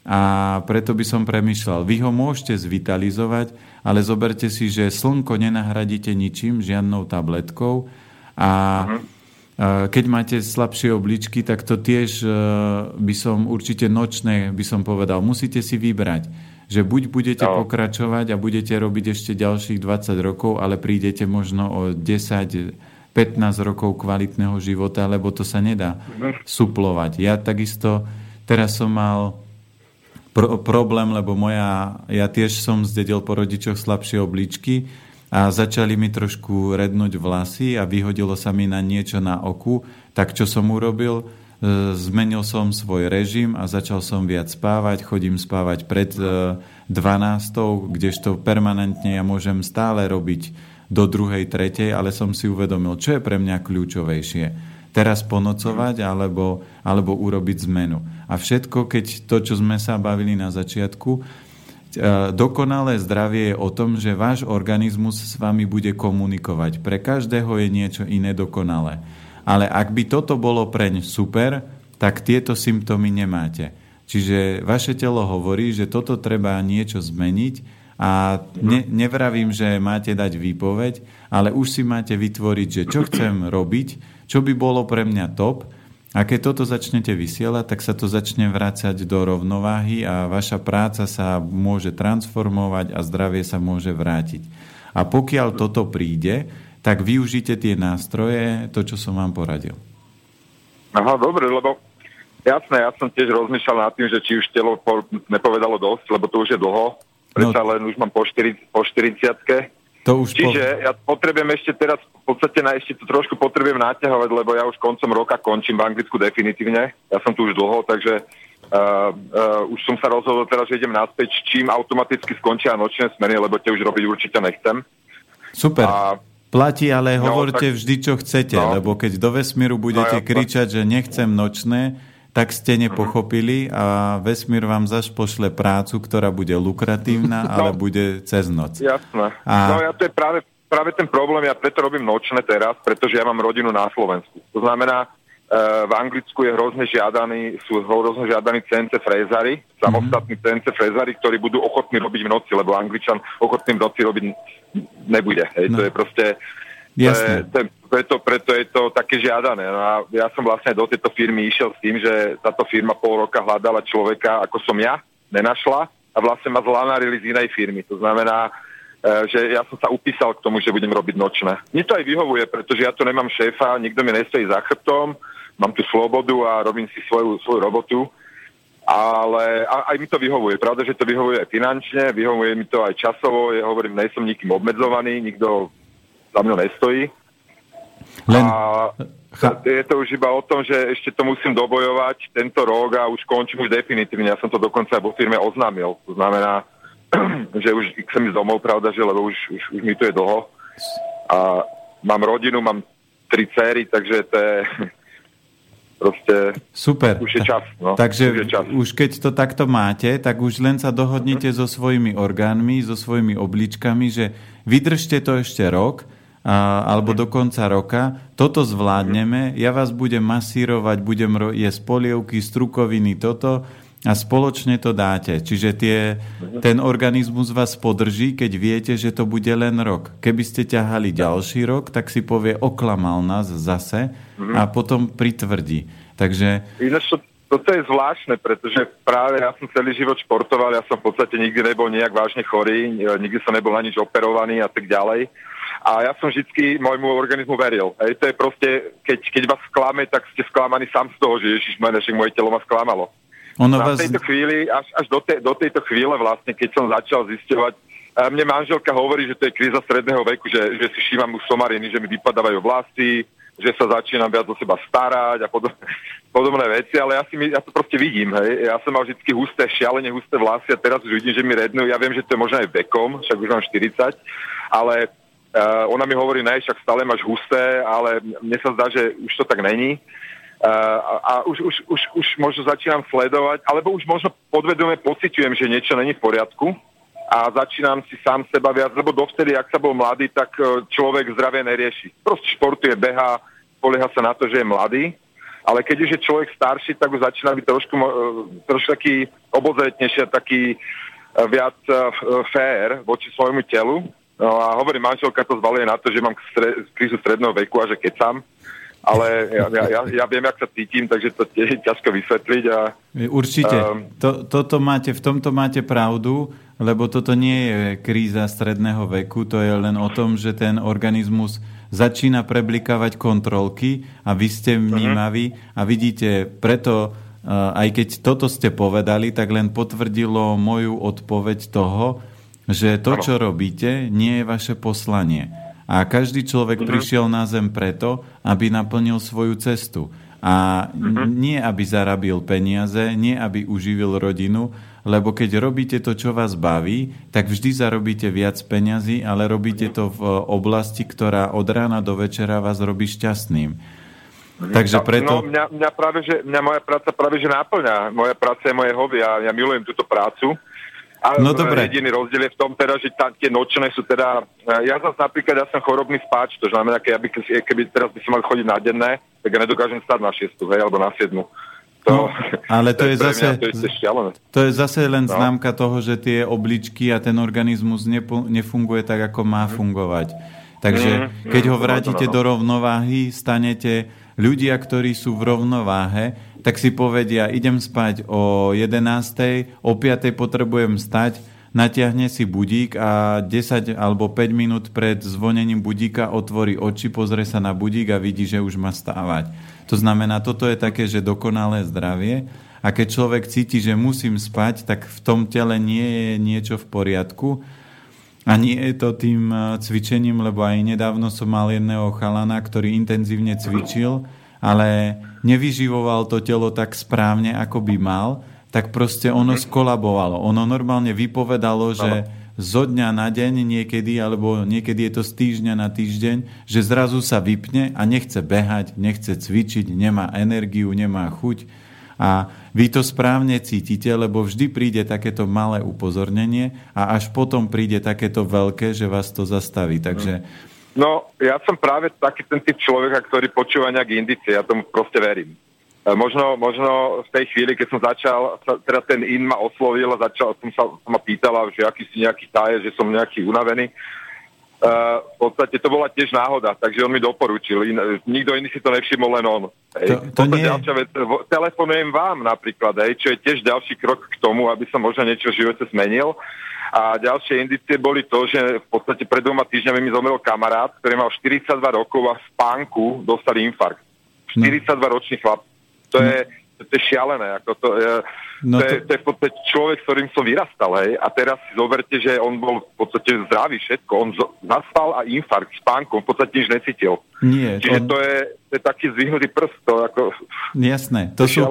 a preto by som premyšľal. Vy ho môžete zvitalizovať, ale zoberte si, že slnko nenahradíte ničím, žiadnou tabletkou a uh-huh. keď máte slabšie obličky, tak to tiež e, by som určite nočné, by som povedal, musíte si vybrať že buď budete no. pokračovať a budete robiť ešte ďalších 20 rokov, ale prídete možno o 10 15 rokov kvalitného života, lebo to sa nedá mhm. suplovať. Ja takisto teraz som mal pro- problém, lebo moja, ja tiež som zdedil po rodičoch slabšie obličky a začali mi trošku rednúť vlasy a vyhodilo sa mi na niečo na oku, tak čo som urobil? E, zmenil som svoj režim a začal som viac spávať, chodím spávať pred 12, e, kdežto permanentne ja môžem stále robiť do druhej, tretej, ale som si uvedomil, čo je pre mňa kľúčovejšie teraz ponocovať alebo, alebo urobiť zmenu. A všetko, keď to, čo sme sa bavili na začiatku, e, dokonalé zdravie je o tom, že váš organizmus s vami bude komunikovať. Pre každého je niečo iné dokonalé. Ale ak by toto bolo preň super, tak tieto symptómy nemáte. Čiže vaše telo hovorí, že toto treba niečo zmeniť a ne, nevravím, že máte dať výpoveď, ale už si máte vytvoriť, že čo chcem robiť, čo by bolo pre mňa top. A keď toto začnete vysielať, tak sa to začne vrácať do rovnováhy a vaša práca sa môže transformovať a zdravie sa môže vrátiť. A pokiaľ toto príde, tak využite tie nástroje, to, čo som vám poradil. Aha, dobre, lebo jasné, ja som tiež rozmýšľal nad tým, že či už telo nepovedalo dosť, lebo to už je dlho. Prečo no, len už mám po, 4, po 40 to už Čiže po... ja potrebujem ešte teraz, v podstate na ešte to trošku potrebujem naťahovať, lebo ja už koncom roka končím v Anglicku definitívne. Ja som tu už dlho, takže uh, uh, už som sa rozhodol teraz, že idem naspäť, čím automaticky skončia nočné smeny, lebo tie už robiť určite nechcem. Super. A Platí, ale no, hovorte tak... vždy, čo chcete, no. lebo keď do vesmíru budete no, ja, kričať, že nechcem nočné, tak ste nepochopili a vesmír vám zaš pošle prácu, ktorá bude lukratívna, no, ale bude cez noc. Jasné. A... No ja to je práve, práve ten problém, ja preto robím nočné teraz, pretože ja mám rodinu na Slovensku. To znamená, e, v Anglicku je hrozne žiadaný, sú hrozne žiadaní cence frézary, samostatní mm-hmm. cence frézary, ktorí budú ochotní robiť v noci, lebo Angličan ochotný v noci robiť nebude. Hej. No. To je proste Jasne. To preto, preto je to také žiadané. No a ja som vlastne do tejto firmy išiel s tým, že táto firma pol roka hľadala človeka, ako som ja, nenašla a vlastne ma zlanarili z inej firmy. To znamená, e, že ja som sa upísal k tomu, že budem robiť nočné. Mne to aj vyhovuje, pretože ja tu nemám šéfa, nikto mi nestojí za chrbtom, mám tu slobodu a robím si svoju, svoju robotu. Ale aj mi to vyhovuje. Pravda, že to vyhovuje aj finančne, vyhovuje mi to aj časovo. Ja hovorím, nejsom nikým obmedzovaný, nikto za mňa nestojí. Len... A je to už iba o tom, že ešte to musím dobojovať tento rok a už končím už definitívne. Ja som to dokonca vo firme oznámil. To znamená, že už chcem ísť domov, pravda, že lebo už, už, už mi tu je dlho. A mám rodinu, mám tri céry, takže to je proste... Super. Už je čas. No. Takže už, je čas. už keď to takto máte, tak už len sa dohodnite uh-huh. so svojimi orgánmi, so svojimi obličkami, že vydržte to ešte rok a, alebo do konca roka. Toto zvládneme, ja vás budem masírovať, budem jesť polievky, strukoviny, toto a spoločne to dáte. Čiže tie, ten organizmus vás podrží, keď viete, že to bude len rok. Keby ste ťahali ďalší rok, tak si povie, oklamal nás zase a potom pritvrdí. Takže... Ináč to, toto je zvláštne, pretože práve ja som celý život športoval, ja som v podstate nikdy nebol nejak vážne chorý, nikdy som nebol na nič operovaný a tak ďalej. A ja som vždy môjmu organizmu veril. Hej, to je proste, keď, keď vás sklame, tak ste sklamaní sám z toho, že Ježiš mene, že moje telo ma sklamalo. Ono vás... tejto chvíli, až, až do, te, do tejto chvíle vlastne, keď som začal zisťovať, a mne manželka hovorí, že to je kríza stredného veku, že, že si šívam už somariny, že mi vypadávajú vlasy, že sa začínam viac o seba starať a podob, podobné veci, ale ja, si, ja to proste vidím. Hej. Ja som mal vždy husté, šialene husté vlasy a teraz už vidím, že mi rednú. Ja viem, že to je možno aj vekom, však už mám 40, ale Uh, ona mi hovorí, ne, však stále máš husté, ale mne sa zdá, že už to tak není. A, a už, už, už, už možno začínam sledovať, alebo už možno podvedome pociťujem, že niečo není v poriadku a začínam si sám seba viac, lebo dovtedy, ak sa bol mladý, tak človek zdravie nerieši. Proste športuje, beha, polieha sa na to, že je mladý ale keď už je človek starší, tak už začína byť trošku, trošku taký obozretnejší, taký viac fér voči svojmu telu. No a hovorím, manželka to zvaluje na to, že mám krízu stredného veku a že keď sám ale ja, ja, ja viem, jak sa cítim, takže to je ťažko vysvetliť. A, Určite. Um, to, toto máte, v tomto máte pravdu, lebo toto nie je kríza stredného veku, to je len o tom, že ten organizmus začína preblikávať kontrolky a vy ste mhm. vnímaví a vidíte, preto aj keď toto ste povedali, tak len potvrdilo moju odpoveď toho, že to, čo robíte, nie je vaše poslanie. A každý človek uh-huh. prišiel na zem preto, aby naplnil svoju cestu. A uh-huh. nie, aby zarabil peniaze, nie, aby uživil rodinu, lebo keď robíte to, čo vás baví, tak vždy zarobíte viac peňazí, ale robíte to v oblasti, ktorá od rána do večera vás robí šťastným. Takže no, preto... No, mňa, mňa, práve, že, mňa moja práca práve že náplňa. Moja práca je moje hobby a ja milujem túto prácu. A no dobre. jediný rozdiel je v tom teda, že tam tie nočné sú teda... E, ja zase napríklad, ja som chorobný spáč, to znamená, keby, keby teraz by som mal chodiť na denné, tak ja nedokážem stať na šiestu, hej, alebo na siedmu. To, no, ale to, to je, zase, to, to je zase len no. známka toho, že tie obličky a ten organizmus nepo, nefunguje tak, ako má fungovať. Takže mm, keď ho vrátite no, no, no. do rovnováhy, stanete ľudia, ktorí sú v rovnováhe, tak si povedia, idem spať o 11. o 5. potrebujem stať, natiahne si budík a 10 alebo 5 minút pred zvonením budíka otvorí oči, pozrie sa na budík a vidí, že už má stávať. To znamená, toto je také, že dokonalé zdravie a keď človek cíti, že musím spať, tak v tom tele nie je niečo v poriadku a nie je to tým eh, cvičením, lebo aj nedávno som mal jedného chalana, ktorý intenzívne cvičil ale nevyživoval to telo tak správne, ako by mal, tak proste ono mhm. skolabovalo. Ono normálne vypovedalo, že zo dňa na deň niekedy, alebo niekedy je to z týždňa na týždeň, že zrazu sa vypne a nechce behať, nechce cvičiť, nemá energiu, nemá chuť. A vy to správne cítite, lebo vždy príde takéto malé upozornenie a až potom príde takéto veľké, že vás to zastaví. Takže No, ja som práve taký ten typ človeka, ktorý počúva nejak indície, ja tomu proste verím. E, možno, možno v tej chvíli, keď som začal, teda ten in ma oslovil a začal, som sa ma pýtala, že aký si nejaký taje, že som nejaký unavený. Uh, v podstate to bola tiež náhoda, takže on mi doporučil. In, nikto iný si to nevšimol, len on. Hej. To, to nie... ďalšia vec, telefonujem vám napríklad, hej, čo je tiež ďalší krok k tomu, aby som možno niečo v živote zmenil. A ďalšie indície boli to, že v podstate pred dvoma týždňami mi zomrel kamarát, ktorý mal 42 rokov a v spánku dostali infarkt. 42 no. ročný chlap. To je, to je šialené. Ako to, je, no to, to, je, to je v podstate človek, s ktorým som vyrastal. Hej. A teraz si zoberte, že on bol v podstate zdravý všetko. On zaspal a infarkt spánku. On v podstate nič necítil. Nie, Čiže on... to, je, to je taký zvyhnutý prst. To, ako, Jasné. To, to, sú,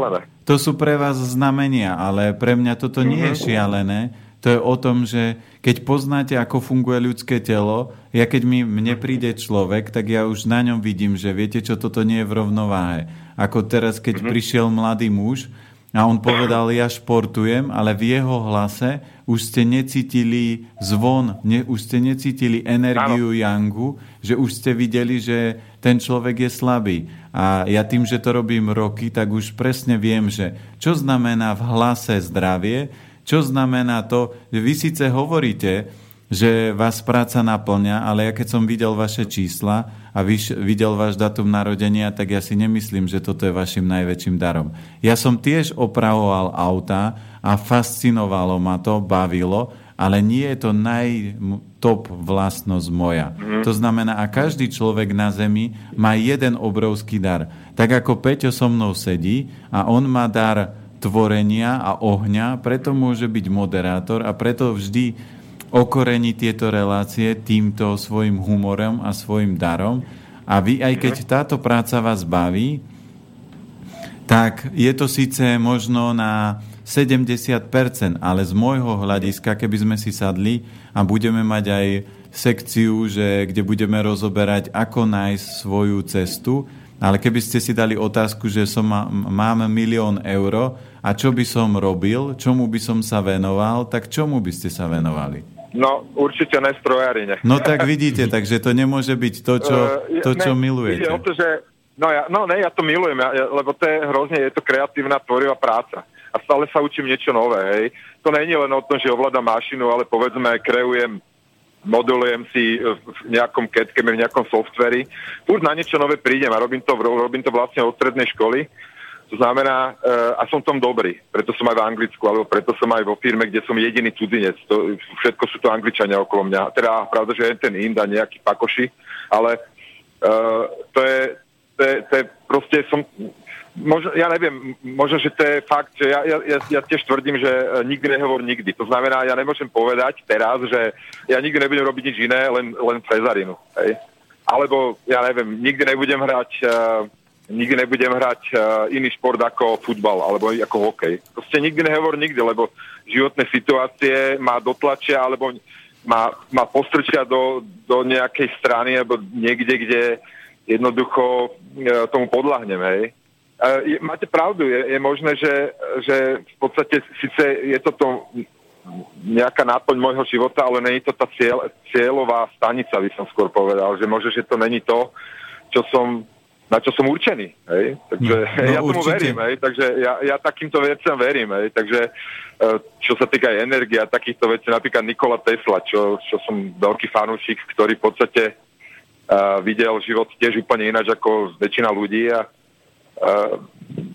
to sú pre vás znamenia, ale pre mňa toto nie mm-hmm. je mhm. šialené to je o tom, že keď poznáte, ako funguje ľudské telo, ja keď mi, mne príde človek, tak ja už na ňom vidím, že viete čo, toto nie je v rovnováhe. Ako teraz, keď mm-hmm. prišiel mladý muž a on povedal, ja športujem, ale v jeho hlase už ste necítili zvon, ne, už ste necítili energiu Áno. Yangu, že už ste videli, že ten človek je slabý. A ja tým, že to robím roky, tak už presne viem, že čo znamená v hlase zdravie, čo znamená to, že vy síce hovoríte, že vás práca naplňa, ale ja keď som videl vaše čísla a vyš, videl váš datum narodenia, tak ja si nemyslím, že toto je vašim najväčším darom. Ja som tiež opravoval auta a fascinovalo ma to, bavilo, ale nie je to najtop vlastnosť moja. Mm. To znamená, a každý človek na Zemi má jeden obrovský dar. Tak ako Peťo so mnou sedí a on má dar tvorenia a ohňa, preto môže byť moderátor a preto vždy okorení tieto relácie týmto svojim humorom a svojim darom. A vy, aj keď táto práca vás baví, tak je to síce možno na 70%, ale z môjho hľadiska, keby sme si sadli a budeme mať aj sekciu, že, kde budeme rozoberať, ako nájsť svoju cestu, ale keby ste si dali otázku, že som má, mám milión eur a čo by som robil, čomu by som sa venoval, tak čomu by ste sa venovali? No, určite ne strojarine. No tak vidíte, takže to nemôže byť to, čo, eh, to, čo milujete. Ide o to, že No, ja, no ne, ja to milujem, ja, ja, lebo to je hrozne, je to kreatívna, tvorivá práca. A stále sa učím niečo nové, hej. To není len o tom, že ovládam mašinu, ale povedzme, kreujem modulujem si v nejakom ketkeme, v nejakom softveri. Furt na niečo nové prídem a robím to, robím to vlastne od strednej školy. To znamená, uh, a som tom dobrý, preto som aj v Anglicku, alebo preto som aj vo firme, kde som jediný cudzinec. To, všetko sú to Angličania okolo mňa. Teda pravda, že je ten Inda, nejaký pakoši, ale uh, to je, to je, to je proste som, možno, ja neviem, možno, že to je fakt, že ja, ja, ja tiež tvrdím, že e, nikdy nehovor nikdy. To znamená, ja nemôžem povedať teraz, že ja nikdy nebudem robiť nič iné, len, len Cezarinu. Hej? Alebo, ja neviem, nikdy nebudem hrať uh, nikdy nebudem hrať uh, iný šport ako futbal alebo ako hokej. Proste nikdy nehovor nikdy, lebo životné situácie ma dotlačia alebo ma, ma postrčia do, do nejakej strany alebo niekde, kde jednoducho uh, tomu podľahnem, hej. Máte pravdu, je, je možné, že, že v podstate síce je toto nejaká náplň môjho života, ale není to tá cieľ, cieľová stanica, by som skôr povedal, že možno, že to není to, čo som na čo som určený. Hej? Takže no, ja tomu určite. verím, hej? takže ja, ja takýmto veciam verím. Hej? Takže e, čo sa týka aj energie a takýchto vecí, napríklad Nikola Tesla, čo, čo som veľký fanúšik, ktorý v podstate uh, videl život tiež úplne ináč ako väčšina ľudí a uh,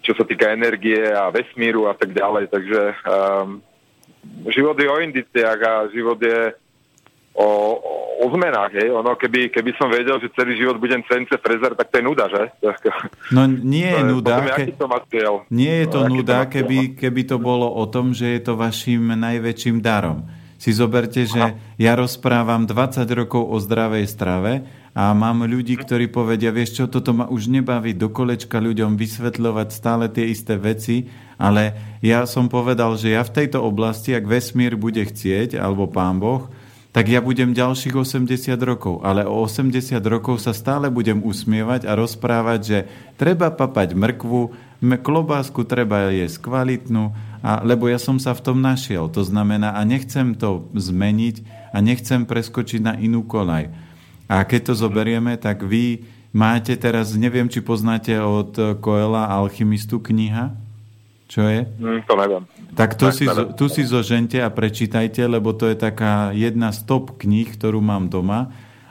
čo sa týka energie a vesmíru a tak ďalej. Takže um, život je o indiciách a život je o, o zmenách. Hej. Ono, keby, keby som vedel, že celý život budem CNC frezer, tak to je nuda, že? No nie je nuda. Ke... Nie je to no, nuda, keby, keby to bolo o tom, že je to vašim najväčším darom. Si zoberte, že Aha. ja rozprávam 20 rokov o zdravej strave a mám ľudí, ktorí povedia, vieš čo, toto ma už nebaví do kolečka ľuďom vysvetľovať stále tie isté veci, ale ja som povedal, že ja v tejto oblasti, ak vesmír bude chcieť, alebo pán Boh, tak ja budem ďalších 80 rokov. Ale o 80 rokov sa stále budem usmievať a rozprávať, že treba papať mrkvu, klobásku treba jesť kvalitnú, a, lebo ja som sa v tom našiel. To znamená, a nechcem to zmeniť a nechcem preskočiť na inú kolaj. A keď to zoberieme, tak vy máte teraz, neviem, či poznáte od Koela Alchymistu kniha, čo je? Mm, to neviem. Tak to si, tu si zožente a prečítajte, lebo to je taká jedna z top kníh, ktorú mám doma.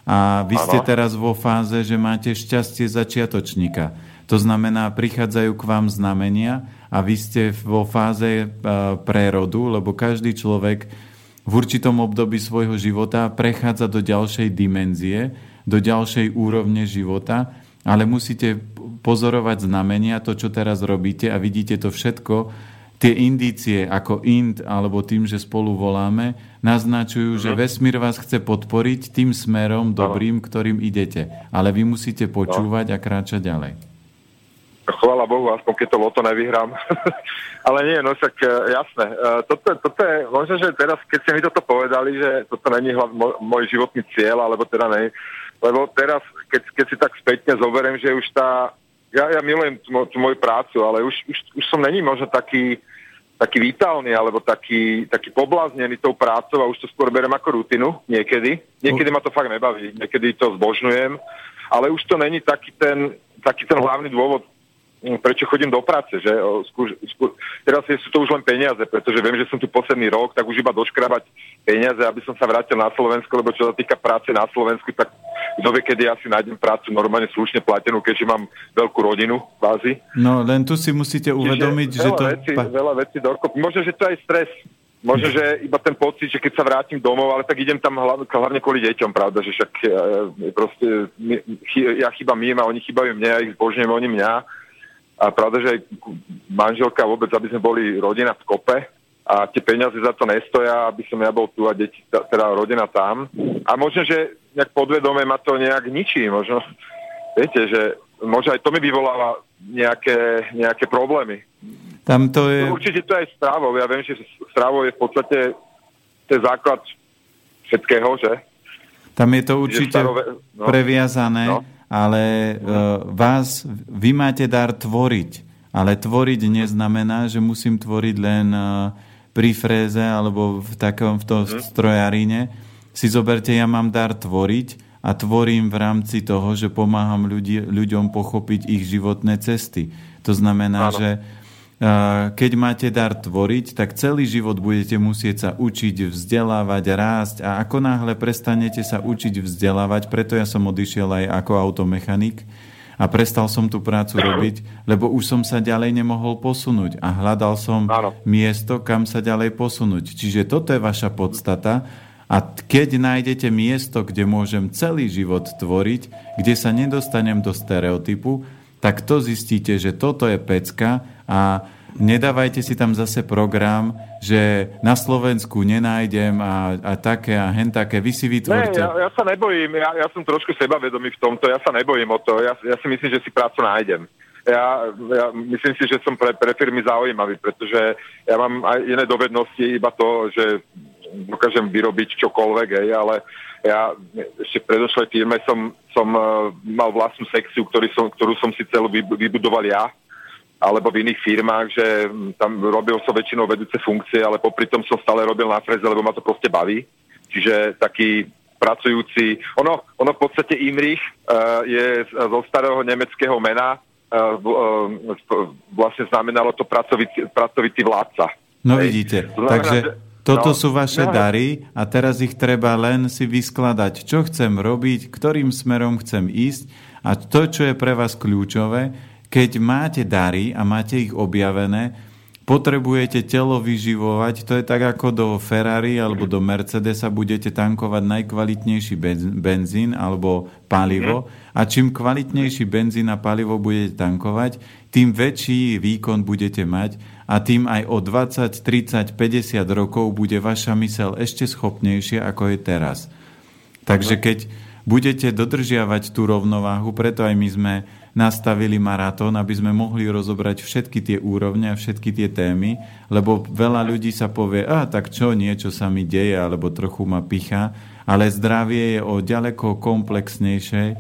A vy ste teraz vo fáze, že máte šťastie začiatočníka. To znamená, prichádzajú k vám znamenia a vy ste vo fáze e, prerodu, lebo každý človek v určitom období svojho života prechádza do ďalšej dimenzie, do ďalšej úrovne života, ale musíte pozorovať znamenia, to, čo teraz robíte a vidíte to všetko tie indície ako int alebo tým, že spolu voláme, naznačujú, že mhm. vesmír vás chce podporiť tým smerom dobrým, ktorým idete. Ale vy musíte počúvať a kráčať ďalej. Chvala Bohu, aspoň keď to loto nevyhrám. Ale nie, no však e, jasné. E, toto, toto je, možno, že teraz, keď ste mi toto povedali, že toto není hlav, môj životný cieľ, alebo teda nie, lebo teraz, keď, keď si tak spätne zoberiem, že už tá, ja, ja milujem tú, tú moju prácu, ale už, už, už som není možno taký, taký vitálny alebo taký, taký pobláznený tou prácou a už to skôr berem ako rutinu niekedy. Niekedy ma to fakt nebaví, niekedy to zbožňujem, ale už to není taký ten, taký ten hlavný dôvod, prečo chodím do práce, že skúr, skúr, teraz sú to už len peniaze, pretože viem, že som tu posledný rok, tak už iba doškrabať peniaze, aby som sa vrátil na Slovensko, lebo čo sa týka práce na Slovensku, tak kto vie, kedy ja si nájdem prácu normálne slušne platenú, keďže mám veľkú rodinu kvázi. No len tu si musíte uvedomiť, Čiže že to... Veci, veľa vecí dokopy. Možno, že to je stres. Možno, že iba ten pocit, že keď sa vrátim domov, ale tak idem tam hlavne, hlavne kvôli deťom, pravda, že však ja, e, proste, ja chýbam im a oni chýbajú mne, ja ich zbožňujem, oni mňa. A pravda, že aj manželka vôbec, aby sme boli rodina v kope, a tie peniaze za to nestoja, aby som ja bol tu a deti, teda rodina tam. A možno, že nejak podvedome ma to nejak ničí. Možno, viete, že možno aj to mi vyvoláva nejaké, nejaké problémy. Tam to je... No, určite to aj strávou. Ja viem, že strávou je v podstate to je základ všetkého, že? Tam je to určite starové, no, previazané, no. Ale uh, vás, vy máte dar tvoriť. Ale tvoriť neznamená, že musím tvoriť len uh, pri fréze alebo v takom v to mm. strojarine si zoberte, ja mám dar tvoriť a tvorím v rámci toho, že pomáham ľudí, ľuďom pochopiť ich životné cesty. To znamená, Áno. že keď máte dar tvoriť, tak celý život budete musieť sa učiť vzdelávať, rásť a ako náhle prestanete sa učiť vzdelávať, preto ja som odišiel aj ako automechanik a prestal som tú prácu robiť, lebo už som sa ďalej nemohol posunúť a hľadal som Áno. miesto, kam sa ďalej posunúť. Čiže toto je vaša podstata a keď nájdete miesto, kde môžem celý život tvoriť, kde sa nedostanem do stereotypu, tak to zistíte, že toto je pecka a nedávajte si tam zase program, že na Slovensku nenájdem a, a také a hen také. Vy si vytvorte. Ne, ja, ja sa nebojím, ja, ja som trošku sebavedomý v tomto, ja sa nebojím o to, ja, ja si myslím, že si prácu nájdem. Ja, ja myslím si, že som pre, pre firmy zaujímavý, pretože ja mám aj iné dovednosti, iba to, že dokážem vyrobiť čokoľvek, hej, ale ja ešte v predošlej firme som, som uh, mal vlastnú sekciu, ktorý som, ktorú som si celú vybudoval ja, alebo v iných firmách, že tam robil som väčšinou vedúce funkcie, ale popri tom som stále robil na freze, lebo ma to proste baví. Čiže taký pracujúci, ono, ono v podstate Imrich uh, je zo starého nemeckého mena, uh, uh, vlastne znamenalo to pracovitý, pracovitý vládca. No Hej. vidíte, znamená, takže... Že, toto no, sú vaše no. dary a teraz ich treba len si vyskladať, čo chcem robiť, ktorým smerom chcem ísť a to, čo je pre vás kľúčové, keď máte dary a máte ich objavené, potrebujete telo vyživovať, to je tak ako do Ferrari alebo do Mercedesa budete tankovať najkvalitnejší benzín alebo palivo a čím kvalitnejší benzín a palivo budete tankovať, tým väčší výkon budete mať a tým aj o 20, 30, 50 rokov bude vaša mysel ešte schopnejšia, ako je teraz. Takže keď budete dodržiavať tú rovnováhu, preto aj my sme nastavili maratón, aby sme mohli rozobrať všetky tie úrovne a všetky tie témy, lebo veľa ľudí sa povie, a tak čo, niečo sa mi deje, alebo trochu ma picha, ale zdravie je o ďaleko komplexnejšej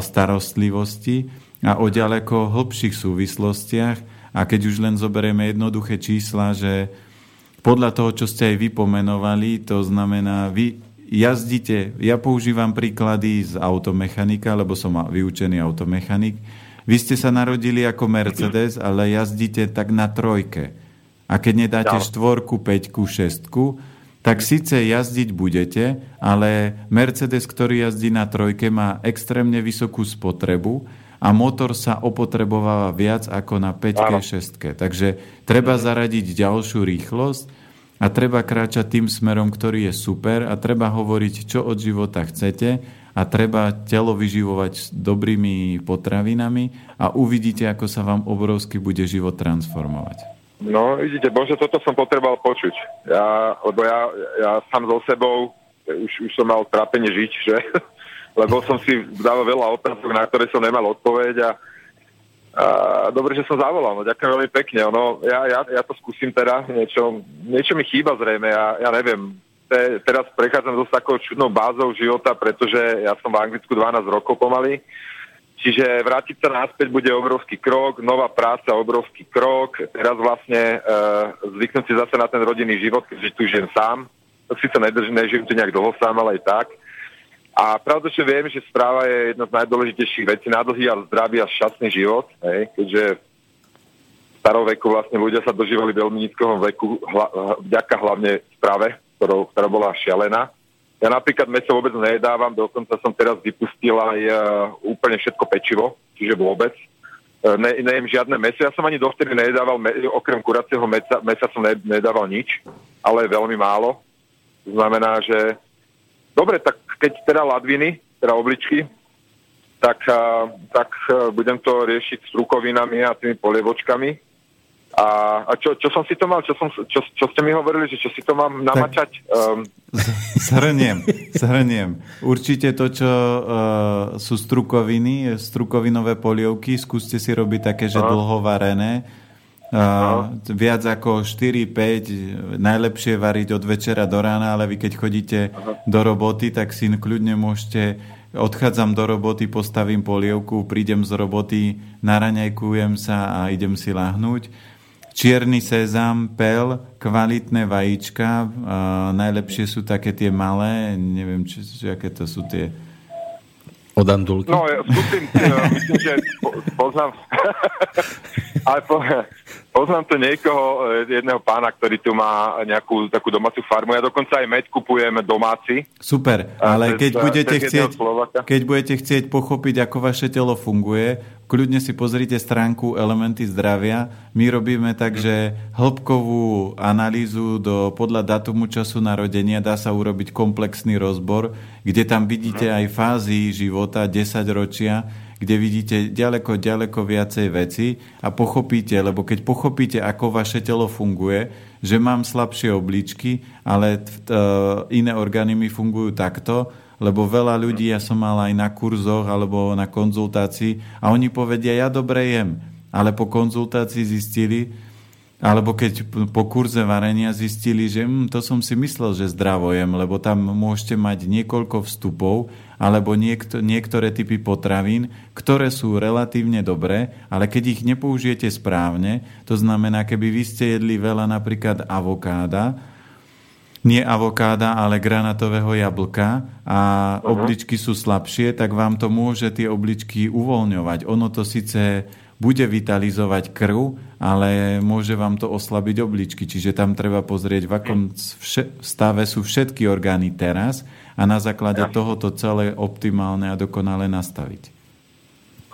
starostlivosti a o ďaleko hlbších súvislostiach, a keď už len zoberieme jednoduché čísla, že podľa toho, čo ste aj vypomenovali, to znamená, vy jazdíte, ja používam príklady z automechanika, lebo som vyučený automechanik. Vy ste sa narodili ako Mercedes, ale jazdíte tak na trojke. A keď nedáte ja. štvorku, peťku, šestku, tak síce jazdiť budete, ale Mercedes, ktorý jazdí na trojke, má extrémne vysokú spotrebu a motor sa opotrebováva viac ako na 5 6 Takže treba zaradiť ďalšiu rýchlosť a treba kráčať tým smerom, ktorý je super a treba hovoriť, čo od života chcete a treba telo vyživovať s dobrými potravinami a uvidíte, ako sa vám obrovsky bude život transformovať. No, vidíte, bože, toto som potreboval počuť. Ja, lebo ja, ja sám so sebou už, už som mal trápenie žiť, že lebo som si dával veľa otázok, na ktoré som nemal odpoveď a, dobre, že som zavolal, no ďakujem veľmi pekne. No, ja, ja, ja to skúsim teda, niečo, niečo mi chýba zrejme, ja, ja neviem. Te, teraz prechádzam dosť takou čudnou bázou života, pretože ja som v Anglicku 12 rokov pomaly, čiže vrátiť sa náspäť bude obrovský krok, nová práca, obrovský krok, teraz vlastne e, zvyknúť si zase na ten rodinný život, keďže tu žijem sám, síce nežijem tu nejak dlho sám, ale aj tak, a pravda, že viem, že správa je jedna z najdôležitejších vecí na dlhý a zdravý a šťastný život, hej, keďže v staroveku vlastne ľudia sa dožívali veľmi nízkoho veku hla, vďaka hlavne správe, ktorou, ktorá bola šialená. Ja napríklad meso vôbec nejedávam, dokonca som teraz vypustil aj uh, úplne všetko pečivo, čiže vôbec. Uh, ne, nejem žiadne meso. Ja som ani dovtedy nejedával, me, okrem kuracieho mesa, mesa som ne, nedával nič, ale veľmi málo. To znamená, že dobre, tak keď teda ladviny, teda obličky, tak, tak budem to riešiť s rukovinami a tými polievočkami. A, a čo, čo som si to mal, čo, som, čo, čo ste mi hovorili, že čo si to mám namačať? Um... Zhrniem, zhrniem. Určite to, čo uh, sú strukoviny, strukovinové polievky, skúste si robiť také, že dlho varené, Uh, viac ako 4-5 najlepšie variť od večera do rána, ale vy keď chodíte Aha. do roboty, tak si kľudne môžete odchádzam do roboty, postavím polievku, prídem z roboty, naraňajkujem sa a idem si lahnúť. Čierny sezam, pel, kvalitné vajíčka, uh, najlepšie sú také tie malé, neviem, či, či aké to sú tie Od Andulky? No, ja skúsim, myslím, že po, poznám, ale po, poznám to niekoho, e, jedného pána, ktorý tu má nejakú takú domácu farmu. Ja dokonca aj med kupujem domáci. Super, ale keď budete, chcieť, keď budete chcieť pochopiť, ako vaše telo funguje, kľudne si pozrite stránku Elementy zdravia. My robíme tak, že hĺbkovú analýzu do, podľa datumu času narodenia dá sa urobiť komplexný rozbor, kde tam vidíte aj fázy života, 10 ročia, kde vidíte ďaleko, ďaleko viacej veci a pochopíte, lebo keď pochopíte, ako vaše telo funguje, že mám slabšie obličky, ale t- iné orgány mi fungujú takto, lebo veľa ľudí, ja som mal aj na kurzoch alebo na konzultácii a oni povedia, ja dobre jem, ale po konzultácii zistili, alebo keď po kurze varenia zistili, že hm, to som si myslel, že zdravo jem, lebo tam môžete mať niekoľko vstupov alebo niekto, niektoré typy potravín, ktoré sú relatívne dobré, ale keď ich nepoužijete správne, to znamená, keby vy ste jedli veľa napríklad avokáda, nie avokáda, ale granatového jablka a uh-huh. obličky sú slabšie, tak vám to môže tie obličky uvoľňovať. Ono to síce bude vitalizovať krv, ale môže vám to oslabiť obličky. Čiže tam treba pozrieť, v akom stave sú všetky orgány teraz a na základe ja. toho to celé optimálne a dokonale nastaviť.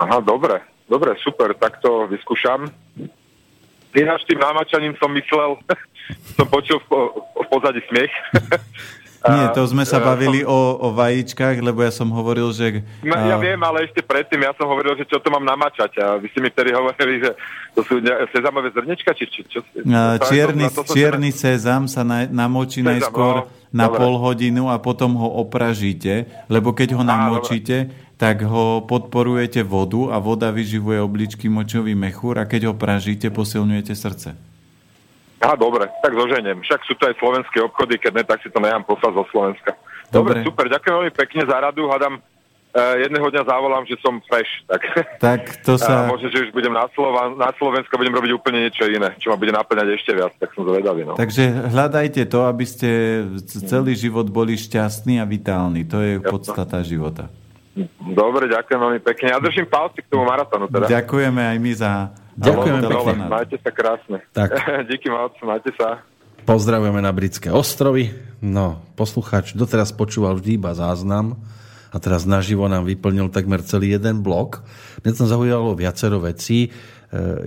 Aha, dobre. Dobre, super, tak to vyskúšam. Ináč tým námačaním som myslel, som počul v, v pozadí smiech. Nie, to sme sa bavili o, o vajíčkach, lebo ja som hovoril, že... No, ja viem, ale ešte predtým ja som hovoril, že čo to mám namačať. A vy ste mi vtedy hovorili, že to sú sezamové zrnečka, či, či čo? Čierny, to, to, čierny sezam sa na, namočí sezam, najskôr no, na dobre. pol hodinu a potom ho opražíte, lebo keď ho namočíte, tak ho podporujete vodu a voda vyživuje obličky močový mechúr a keď ho pražíte, posilňujete srdce. Aha, dobre, tak zoženiem. Však sú to aj slovenské obchody, keď ne, tak si to nechám poslať zo Slovenska. Dobre, dobre super, ďakujem veľmi pekne za radu. Hádam, uh, jedného dňa zavolám, že som fresh. Tak, tak to sa... Uh, možno, že už budem na, Slovan- na Slovensku budem robiť úplne niečo iné, čo ma bude naplňať ešte viac, tak som zvedavý. No. Takže hľadajte to, aby ste celý život boli šťastní a vitálni. To je Jasno. podstata života. Dobre, ďakujem veľmi pekne. Ja držím palci k tomu maratónu. Teda. Ďakujeme aj my za Ďakujem pekne. Majte sa krásne. Tak. Díky moc, majte sa. Pozdravujeme na Britské ostrovy. No, poslucháč doteraz počúval vždy iba záznam a teraz naživo nám vyplnil takmer celý jeden blok. Mňa tam zaujalo viacero vecí. E,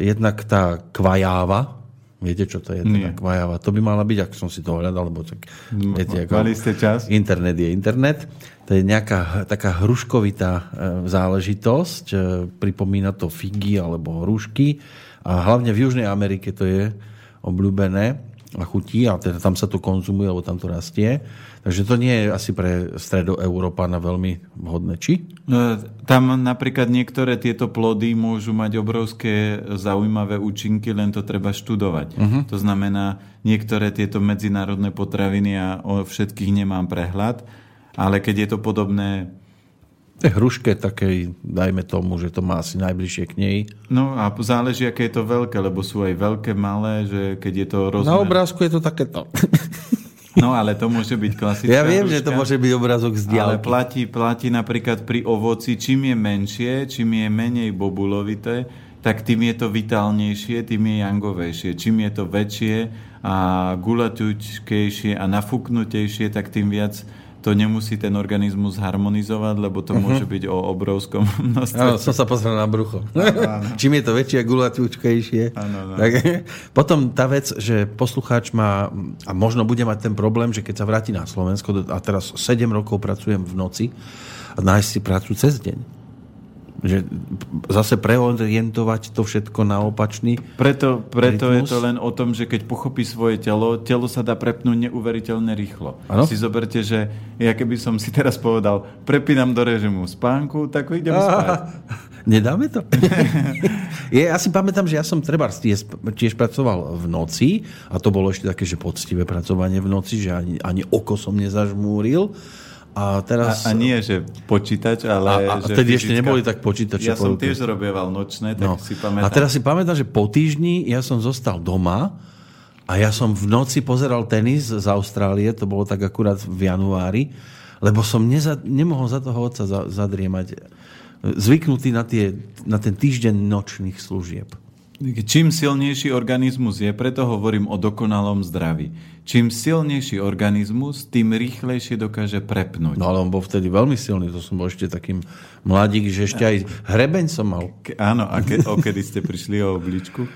jednak tá kvajáva, Viete, čo to je teda kvajáva? To by mala byť, ak som si to hľadal, lebo tak... Viete, ako Mali ste čas? Internet je internet. To je nejaká taká hruškovitá e, záležitosť. E, pripomína to figy alebo hrušky. A hlavne v Južnej Amerike to je obľúbené a chutí a teda tam sa to konzumuje, alebo tam to rastie. Takže to nie je asi pre stredoeurópana veľmi vhodné. Či? No, tam napríklad niektoré tieto plody môžu mať obrovské zaujímavé účinky, len to treba študovať. Uh-huh. To znamená, niektoré tieto medzinárodné potraviny a o všetkých nemám prehľad, ale keď je to podobné hruške takej, dajme tomu, že to má asi najbližšie k nej. No a záleží, aké je to veľké, lebo sú aj veľké, malé, že keď je to rozmer... Na obrázku je to takéto. No ale to môže byť klasická Ja viem, hruška, že to môže byť obrázok z diálky. Ale platí, platí napríklad pri ovoci, čím je menšie, čím je menej bobulovité, tak tým je to vitálnejšie, tým je jangovejšie. Čím je to väčšie a gulatúčkejšie a nafúknutejšie, tak tým viac to nemusí ten organizmus harmonizovať, lebo to uh-huh. môže byť o obrovskom množstve. Áno, som sa pozrel na brucho. Áno, áno. Čím je to väčšie a gulatúčkejšie. Áno, áno. Tak, potom tá vec, že poslucháč má, a možno bude mať ten problém, že keď sa vráti na Slovensko, a teraz 7 rokov pracujem v noci, a nájsť si prácu cez deň že zase preorientovať to všetko na opačný Preto, preto je to len o tom, že keď pochopí svoje telo, telo sa dá prepnúť neuveriteľne rýchlo. Ano? Si zoberte, že ja keby som si teraz povedal, prepínam do režimu spánku, tak idem Aha. spať. Nedáme to? je, ja si pamätám, že ja som treba tiež, tiež pracoval v noci a to bolo ešte také, že poctivé pracovanie v noci, že ani, ani oko som nezažmúril a, teraz... a, a nie, že počítač, ale... A, a že tedy fyzická... ešte neboli tak počítače. Ja som tiež robieval nočné, tak no. si pamätám. A teraz si pamätám, že po týždni ja som zostal doma a ja som v noci pozeral tenis z Austrálie, to bolo tak akurát v januári, lebo som neza, nemohol za toho otca za, zadriemať. Zvyknutý na, tie, na ten týždeň nočných služieb. Čím silnejší organizmus je, preto hovorím o dokonalom zdraví. Čím silnejší organizmus, tým rýchlejšie dokáže prepnúť. No ale on bol vtedy veľmi silný, to som bol ešte takým mladík, že ešte aj hrebeň som mal. Ke, áno, a ke, o kedy ste prišli o obličku?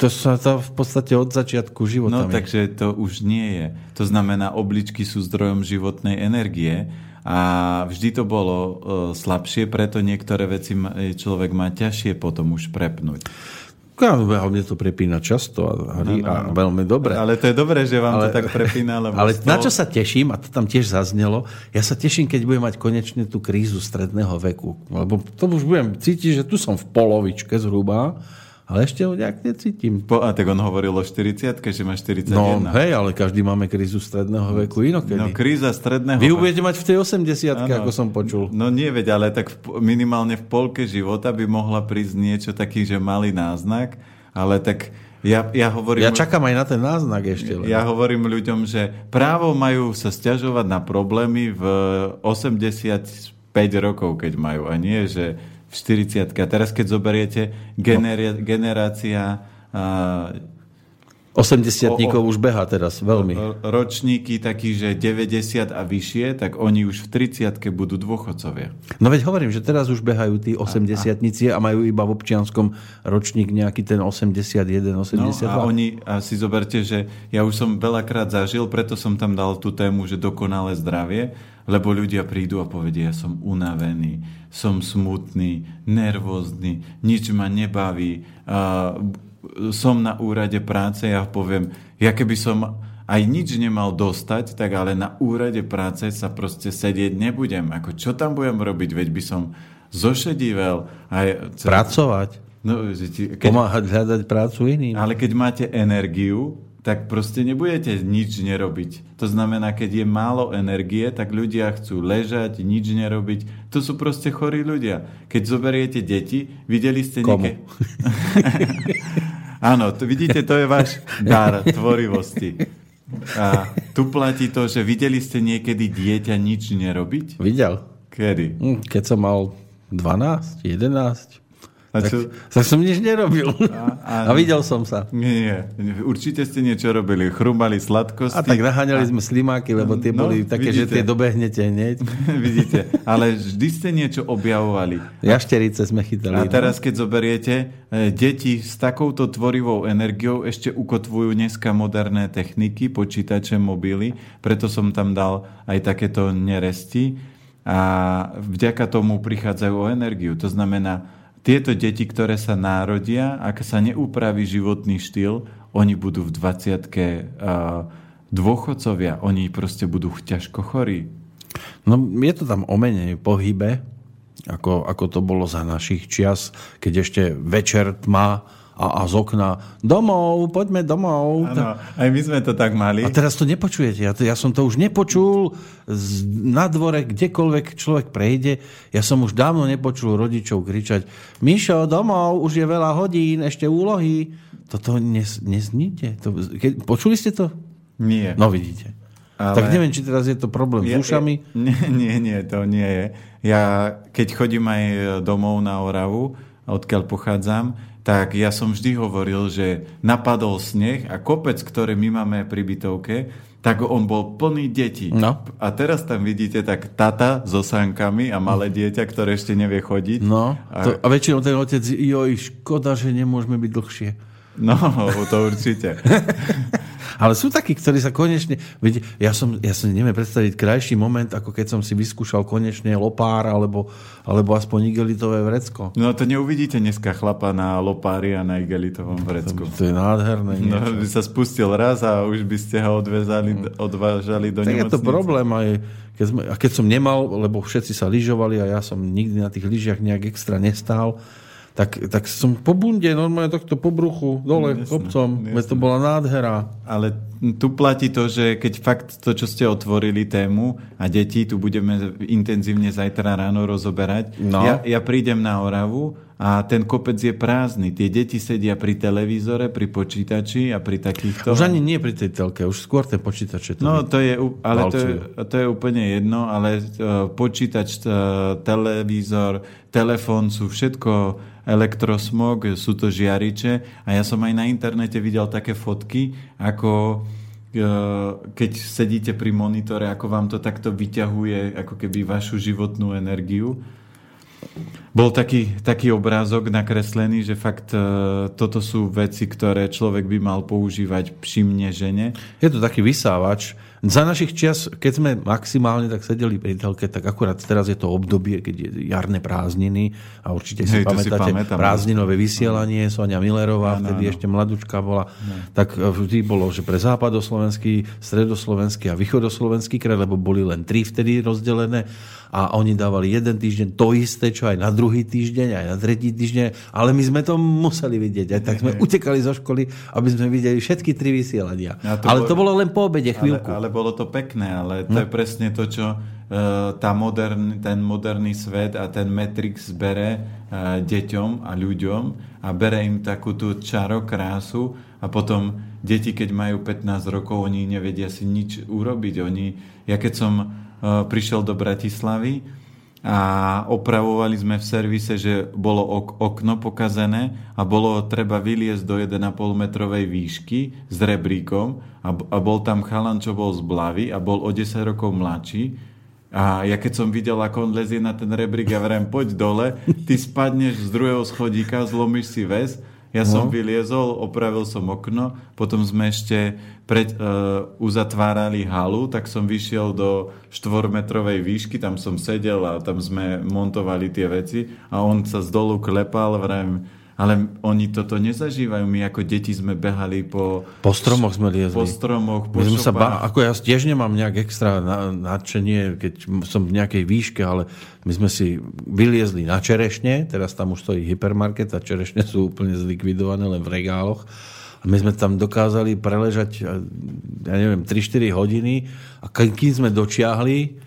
To sa to v podstate od začiatku života. No takže to už nie je. To znamená, obličky sú zdrojom životnej energie a vždy to bolo uh, slabšie, preto niektoré veci človek má ťažšie potom už prepnúť. Áno, mne to prepína často a, a, no, no, no. a veľmi dobre. Ale to je dobré, že vám ale, to tak prepína. Lebo ale toho... na čo sa teším, a to tam tiež zaznelo, ja sa teším, keď budem mať konečne tú krízu stredného veku. Lebo to už budem cítiť, že tu som v polovičke zhruba ale ešte ho nejak necítim. Po, a tak on hovoril o 40 že má 41. No hej, ale každý máme krízu stredného veku inokedy. No kríza stredného Vy budete mať v tej 80 ako som počul. No nie veď, ale tak v, minimálne v polke života by mohla prísť niečo taký, že malý náznak, ale tak ja, ja, hovorím, ja čakám aj na ten náznak ešte. Len. Ja hovorím ľuďom, že právo majú sa stiažovať na problémy v 85 rokov, keď majú. A nie, že v 40 A teraz, keď zoberiete gener- generácia... Uh, 80 už beha teraz veľmi. Ročníky takí, že 90 a vyššie, tak oni už v 30 budú dôchodcovia. No veď hovorím, že teraz už behajú tí 80 a, a majú iba v občianskom ročník nejaký ten 81, 82. No a oni, a si zoberte, že ja už som veľakrát zažil, preto som tam dal tú tému, že dokonalé zdravie, lebo ľudia prídu a povedia, ja som unavený, som smutný, nervózny, nič ma nebaví, uh, som na úrade práce, ja poviem, ja keby som aj nič nemal dostať, tak ale na úrade práce sa proste sedieť nebudem. Ako čo tam budem robiť? Veď by som zošedivel. Aj, Pracovať. No, keď, Pomáhať hľadať prácu iným. Ale keď máte energiu, tak proste nebudete nič nerobiť. To znamená, keď je málo energie, tak ľudia chcú ležať, nič nerobiť. To sú proste chorí ľudia. Keď zoberiete deti, videli ste niekedy... Áno, to, vidíte, to je váš dar tvorivosti. A tu platí to, že videli ste niekedy dieťa nič nerobiť? Videl. Kedy? Hm, keď som mal 12, 11. A čo? Tak, tak som nič nerobil. A, a, a videl som sa. Nie, nie. Určite ste niečo robili. Chrumali sladkosti. A tak naháňali a... sme slimáky, lebo tie no, boli také, vidíte. že tie dobehnete hneď. vidíte. Ale vždy ste niečo objavovali. Jašterice sme chytali. A teraz, keď zoberiete, e, deti s takouto tvorivou energiou ešte ukotvujú dneska moderné techniky, počítače, mobily. Preto som tam dal aj takéto neresti. A vďaka tomu prichádzajú o energiu. To znamená, tieto deti, ktoré sa národia, ak sa neupraví životný štýl, oni budú v 20 dôchodcovia, oni proste budú ťažko chorí. No je to tam o menej pohybe, ako, ako to bolo za našich čias, keď ešte večer tma, a, a z okna domov, poďme domov. Áno, aj my sme to tak mali. A teraz to nepočujete. Ja, ja som to už nepočul z, na dvore, kdekoľvek človek prejde. Ja som už dávno nepočul rodičov kričať Mišo, domov, už je veľa hodín, ešte úlohy. Toto nezníte. To, keď, počuli ste to? Nie. No vidíte. Ale... Tak neviem, či teraz je to problém s ušami. Nie, nie, nie, to nie je. Ja, keď chodím aj domov na Oravu, odkiaľ pochádzam, tak ja som vždy hovoril, že napadol sneh a kopec, ktoré my máme pri bytovke, tak on bol plný detí. No. A teraz tam vidíte tak tata so sánkami a malé dieťa, ktoré ešte nevie chodiť. No. A, to, a väčšinou ten otec, joj, škoda, že nemôžeme byť dlhšie. No, to určite. Ale sú takí, ktorí sa konečne... Viete, ja, som, ja som neviem predstaviť krajší moment, ako keď som si vyskúšal konečne lopár alebo, alebo aspoň igelitové vrecko. No to neuvidíte dneska chlapa na lopári a na igelitovom vrecku. To, to je nádherné. No, by sa spustil raz a už by ste ho odvezali, mm. odvážali do tak nemocnice. je to problém aj keď, sme, a keď som nemal, lebo všetci sa lyžovali a ja som nikdy na tých lyžiach nejak extra nestál, tak, tak som po bunde, normálne takto po bruchu, dole, jasne, kopcom. Jasne. to bola nádhera. Ale tu platí to, že keď fakt to, čo ste otvorili tému a deti tu budeme intenzívne zajtra ráno rozoberať, no. ja, ja prídem na Oravu a ten kopec je prázdny. Tie deti sedia pri televízore, pri počítači a pri takýchto... Už ani nie pri tej telke, už skôr ten počítač. To no to je, ale to je, to je úplne jedno, ale uh, počítač, uh, televízor, telefón sú všetko elektrosmog, sú to žiariče a ja som aj na internete videl také fotky, ako e, keď sedíte pri monitore, ako vám to takto vyťahuje ako keby vašu životnú energiu bol taký, taký obrázok nakreslený, že fakt e, toto sú veci, ktoré človek by mal používať mne žene. Je to taký vysávač. Za našich čias, keď sme maximálne tak sedeli pri telke, tak akurát teraz je to obdobie, keď je jarné prázdniny a určite si Hej, pamätáte si prázdninové vysielanie, Sonia Millerová, no, vtedy no, ešte mladúčka bola, no. tak vždy bolo, že pre západoslovenský, stredoslovenský a východoslovenský kraj, lebo boli len tri vtedy rozdelené a oni dávali jeden týždeň to isté, čo aj na druhý týždeň, aj na tretí týždeň, ale my sme to museli vidieť. Aj tak sme utekali zo školy, aby sme videli všetky tri vysielania. To ale bol... to bolo len po obede chvíľku. Ale, ale bolo to pekné, ale to no. je presne to, čo uh, tá modern, ten moderný svet a ten Matrix bere uh, deťom a ľuďom a bere im takú tú čaro, krásu a potom deti, keď majú 15 rokov, oni nevedia si nič urobiť. Oni, ja keď som Eh, prišiel do Bratislavy a opravovali sme v servise, že bolo ok- okno pokazené a bolo treba vyliezť do 1,5 metrovej výšky s rebríkom a, a bol tam chalan, čo bol z Blavy a bol o 10 rokov mladší. A ja keď som videl, ako on lezie na ten rebrík, ja verím, poď dole, ty spadneš z druhého schodíka, zlomíš si väz ja no. som vyliezol, opravil som okno, potom sme ešte pred, uh, uzatvárali halu, tak som vyšiel do štvormetrovej výšky, tam som sedel a tam sme montovali tie veci a on sa z dolu klepal, vrajím, ale oni toto nezažívajú. My ako deti sme behali po... Po stromoch sme liezli. Po stromoch, po My sme sa ba- Ako ja tiež nemám nejak extra nadšenie, keď som v nejakej výške, ale my sme si vyliezli na čerešne, teraz tam už stojí hypermarket a čerešne sú úplne zlikvidované len v regáloch. A my sme tam dokázali preležať, ja neviem, 3-4 hodiny a kým sme dočiahli,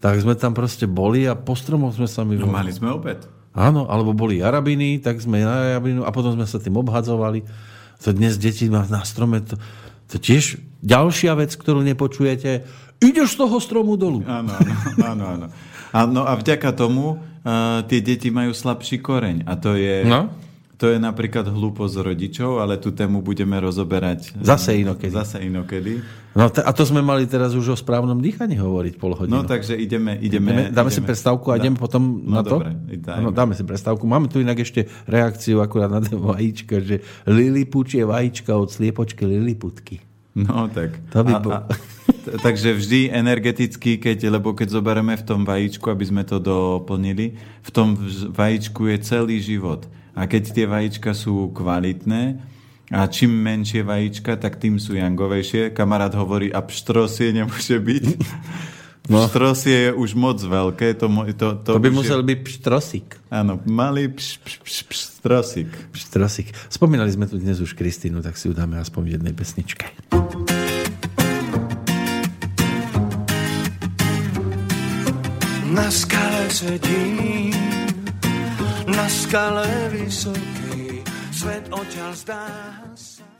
tak sme tam proste boli a po stromoch sme sa my... No mali sme obed. Áno, alebo boli jarabiny, tak sme na jarabinu a potom sme sa tým obhadzovali. To dnes deti má na strome, to, to tiež ďalšia vec, ktorú nepočujete. Ideš z toho stromu dolu. Áno, áno, áno. áno. áno a vďaka tomu uh, tie deti majú slabší koreň. A to je... No? To je napríklad hlúposť rodičov, ale tú tému budeme rozoberať zase inokedy. Zase inokedy. No a to sme mali teraz už o správnom dýchaní hovoriť pol hodinu. No takže ideme... ideme, ideme dáme ideme. si prestávku a ideme potom no, na to? Dobre, no, dáme si prestávku. Máme tu inak ešte reakciu akurát na ten vajíčka, že Lilipuč je vajíčka od sliepočky Liliputky. No tak. To by bol... a, a, takže vždy energeticky, keď, lebo keď zoberieme v tom vajíčku, aby sme to doplnili, v tom vajíčku je celý život. A keď tie vajíčka sú kvalitné, a čím menšie vajíčka, tak tým sú jangovejšie. Kamarát hovorí, a pštrosie nemôže byť. No. Pštrosie je už moc veľké. To, to, to, to by musel je... byť pštrosík. Áno, malý pš, pš, pš, pštrosík. Pštrosík. Spomínali sme tu dnes už Kristínu, tak si ju dáme aspoň v jednej pesničke. Na skale sedím, na skale vysoký, svet odtiaľ zdá sa.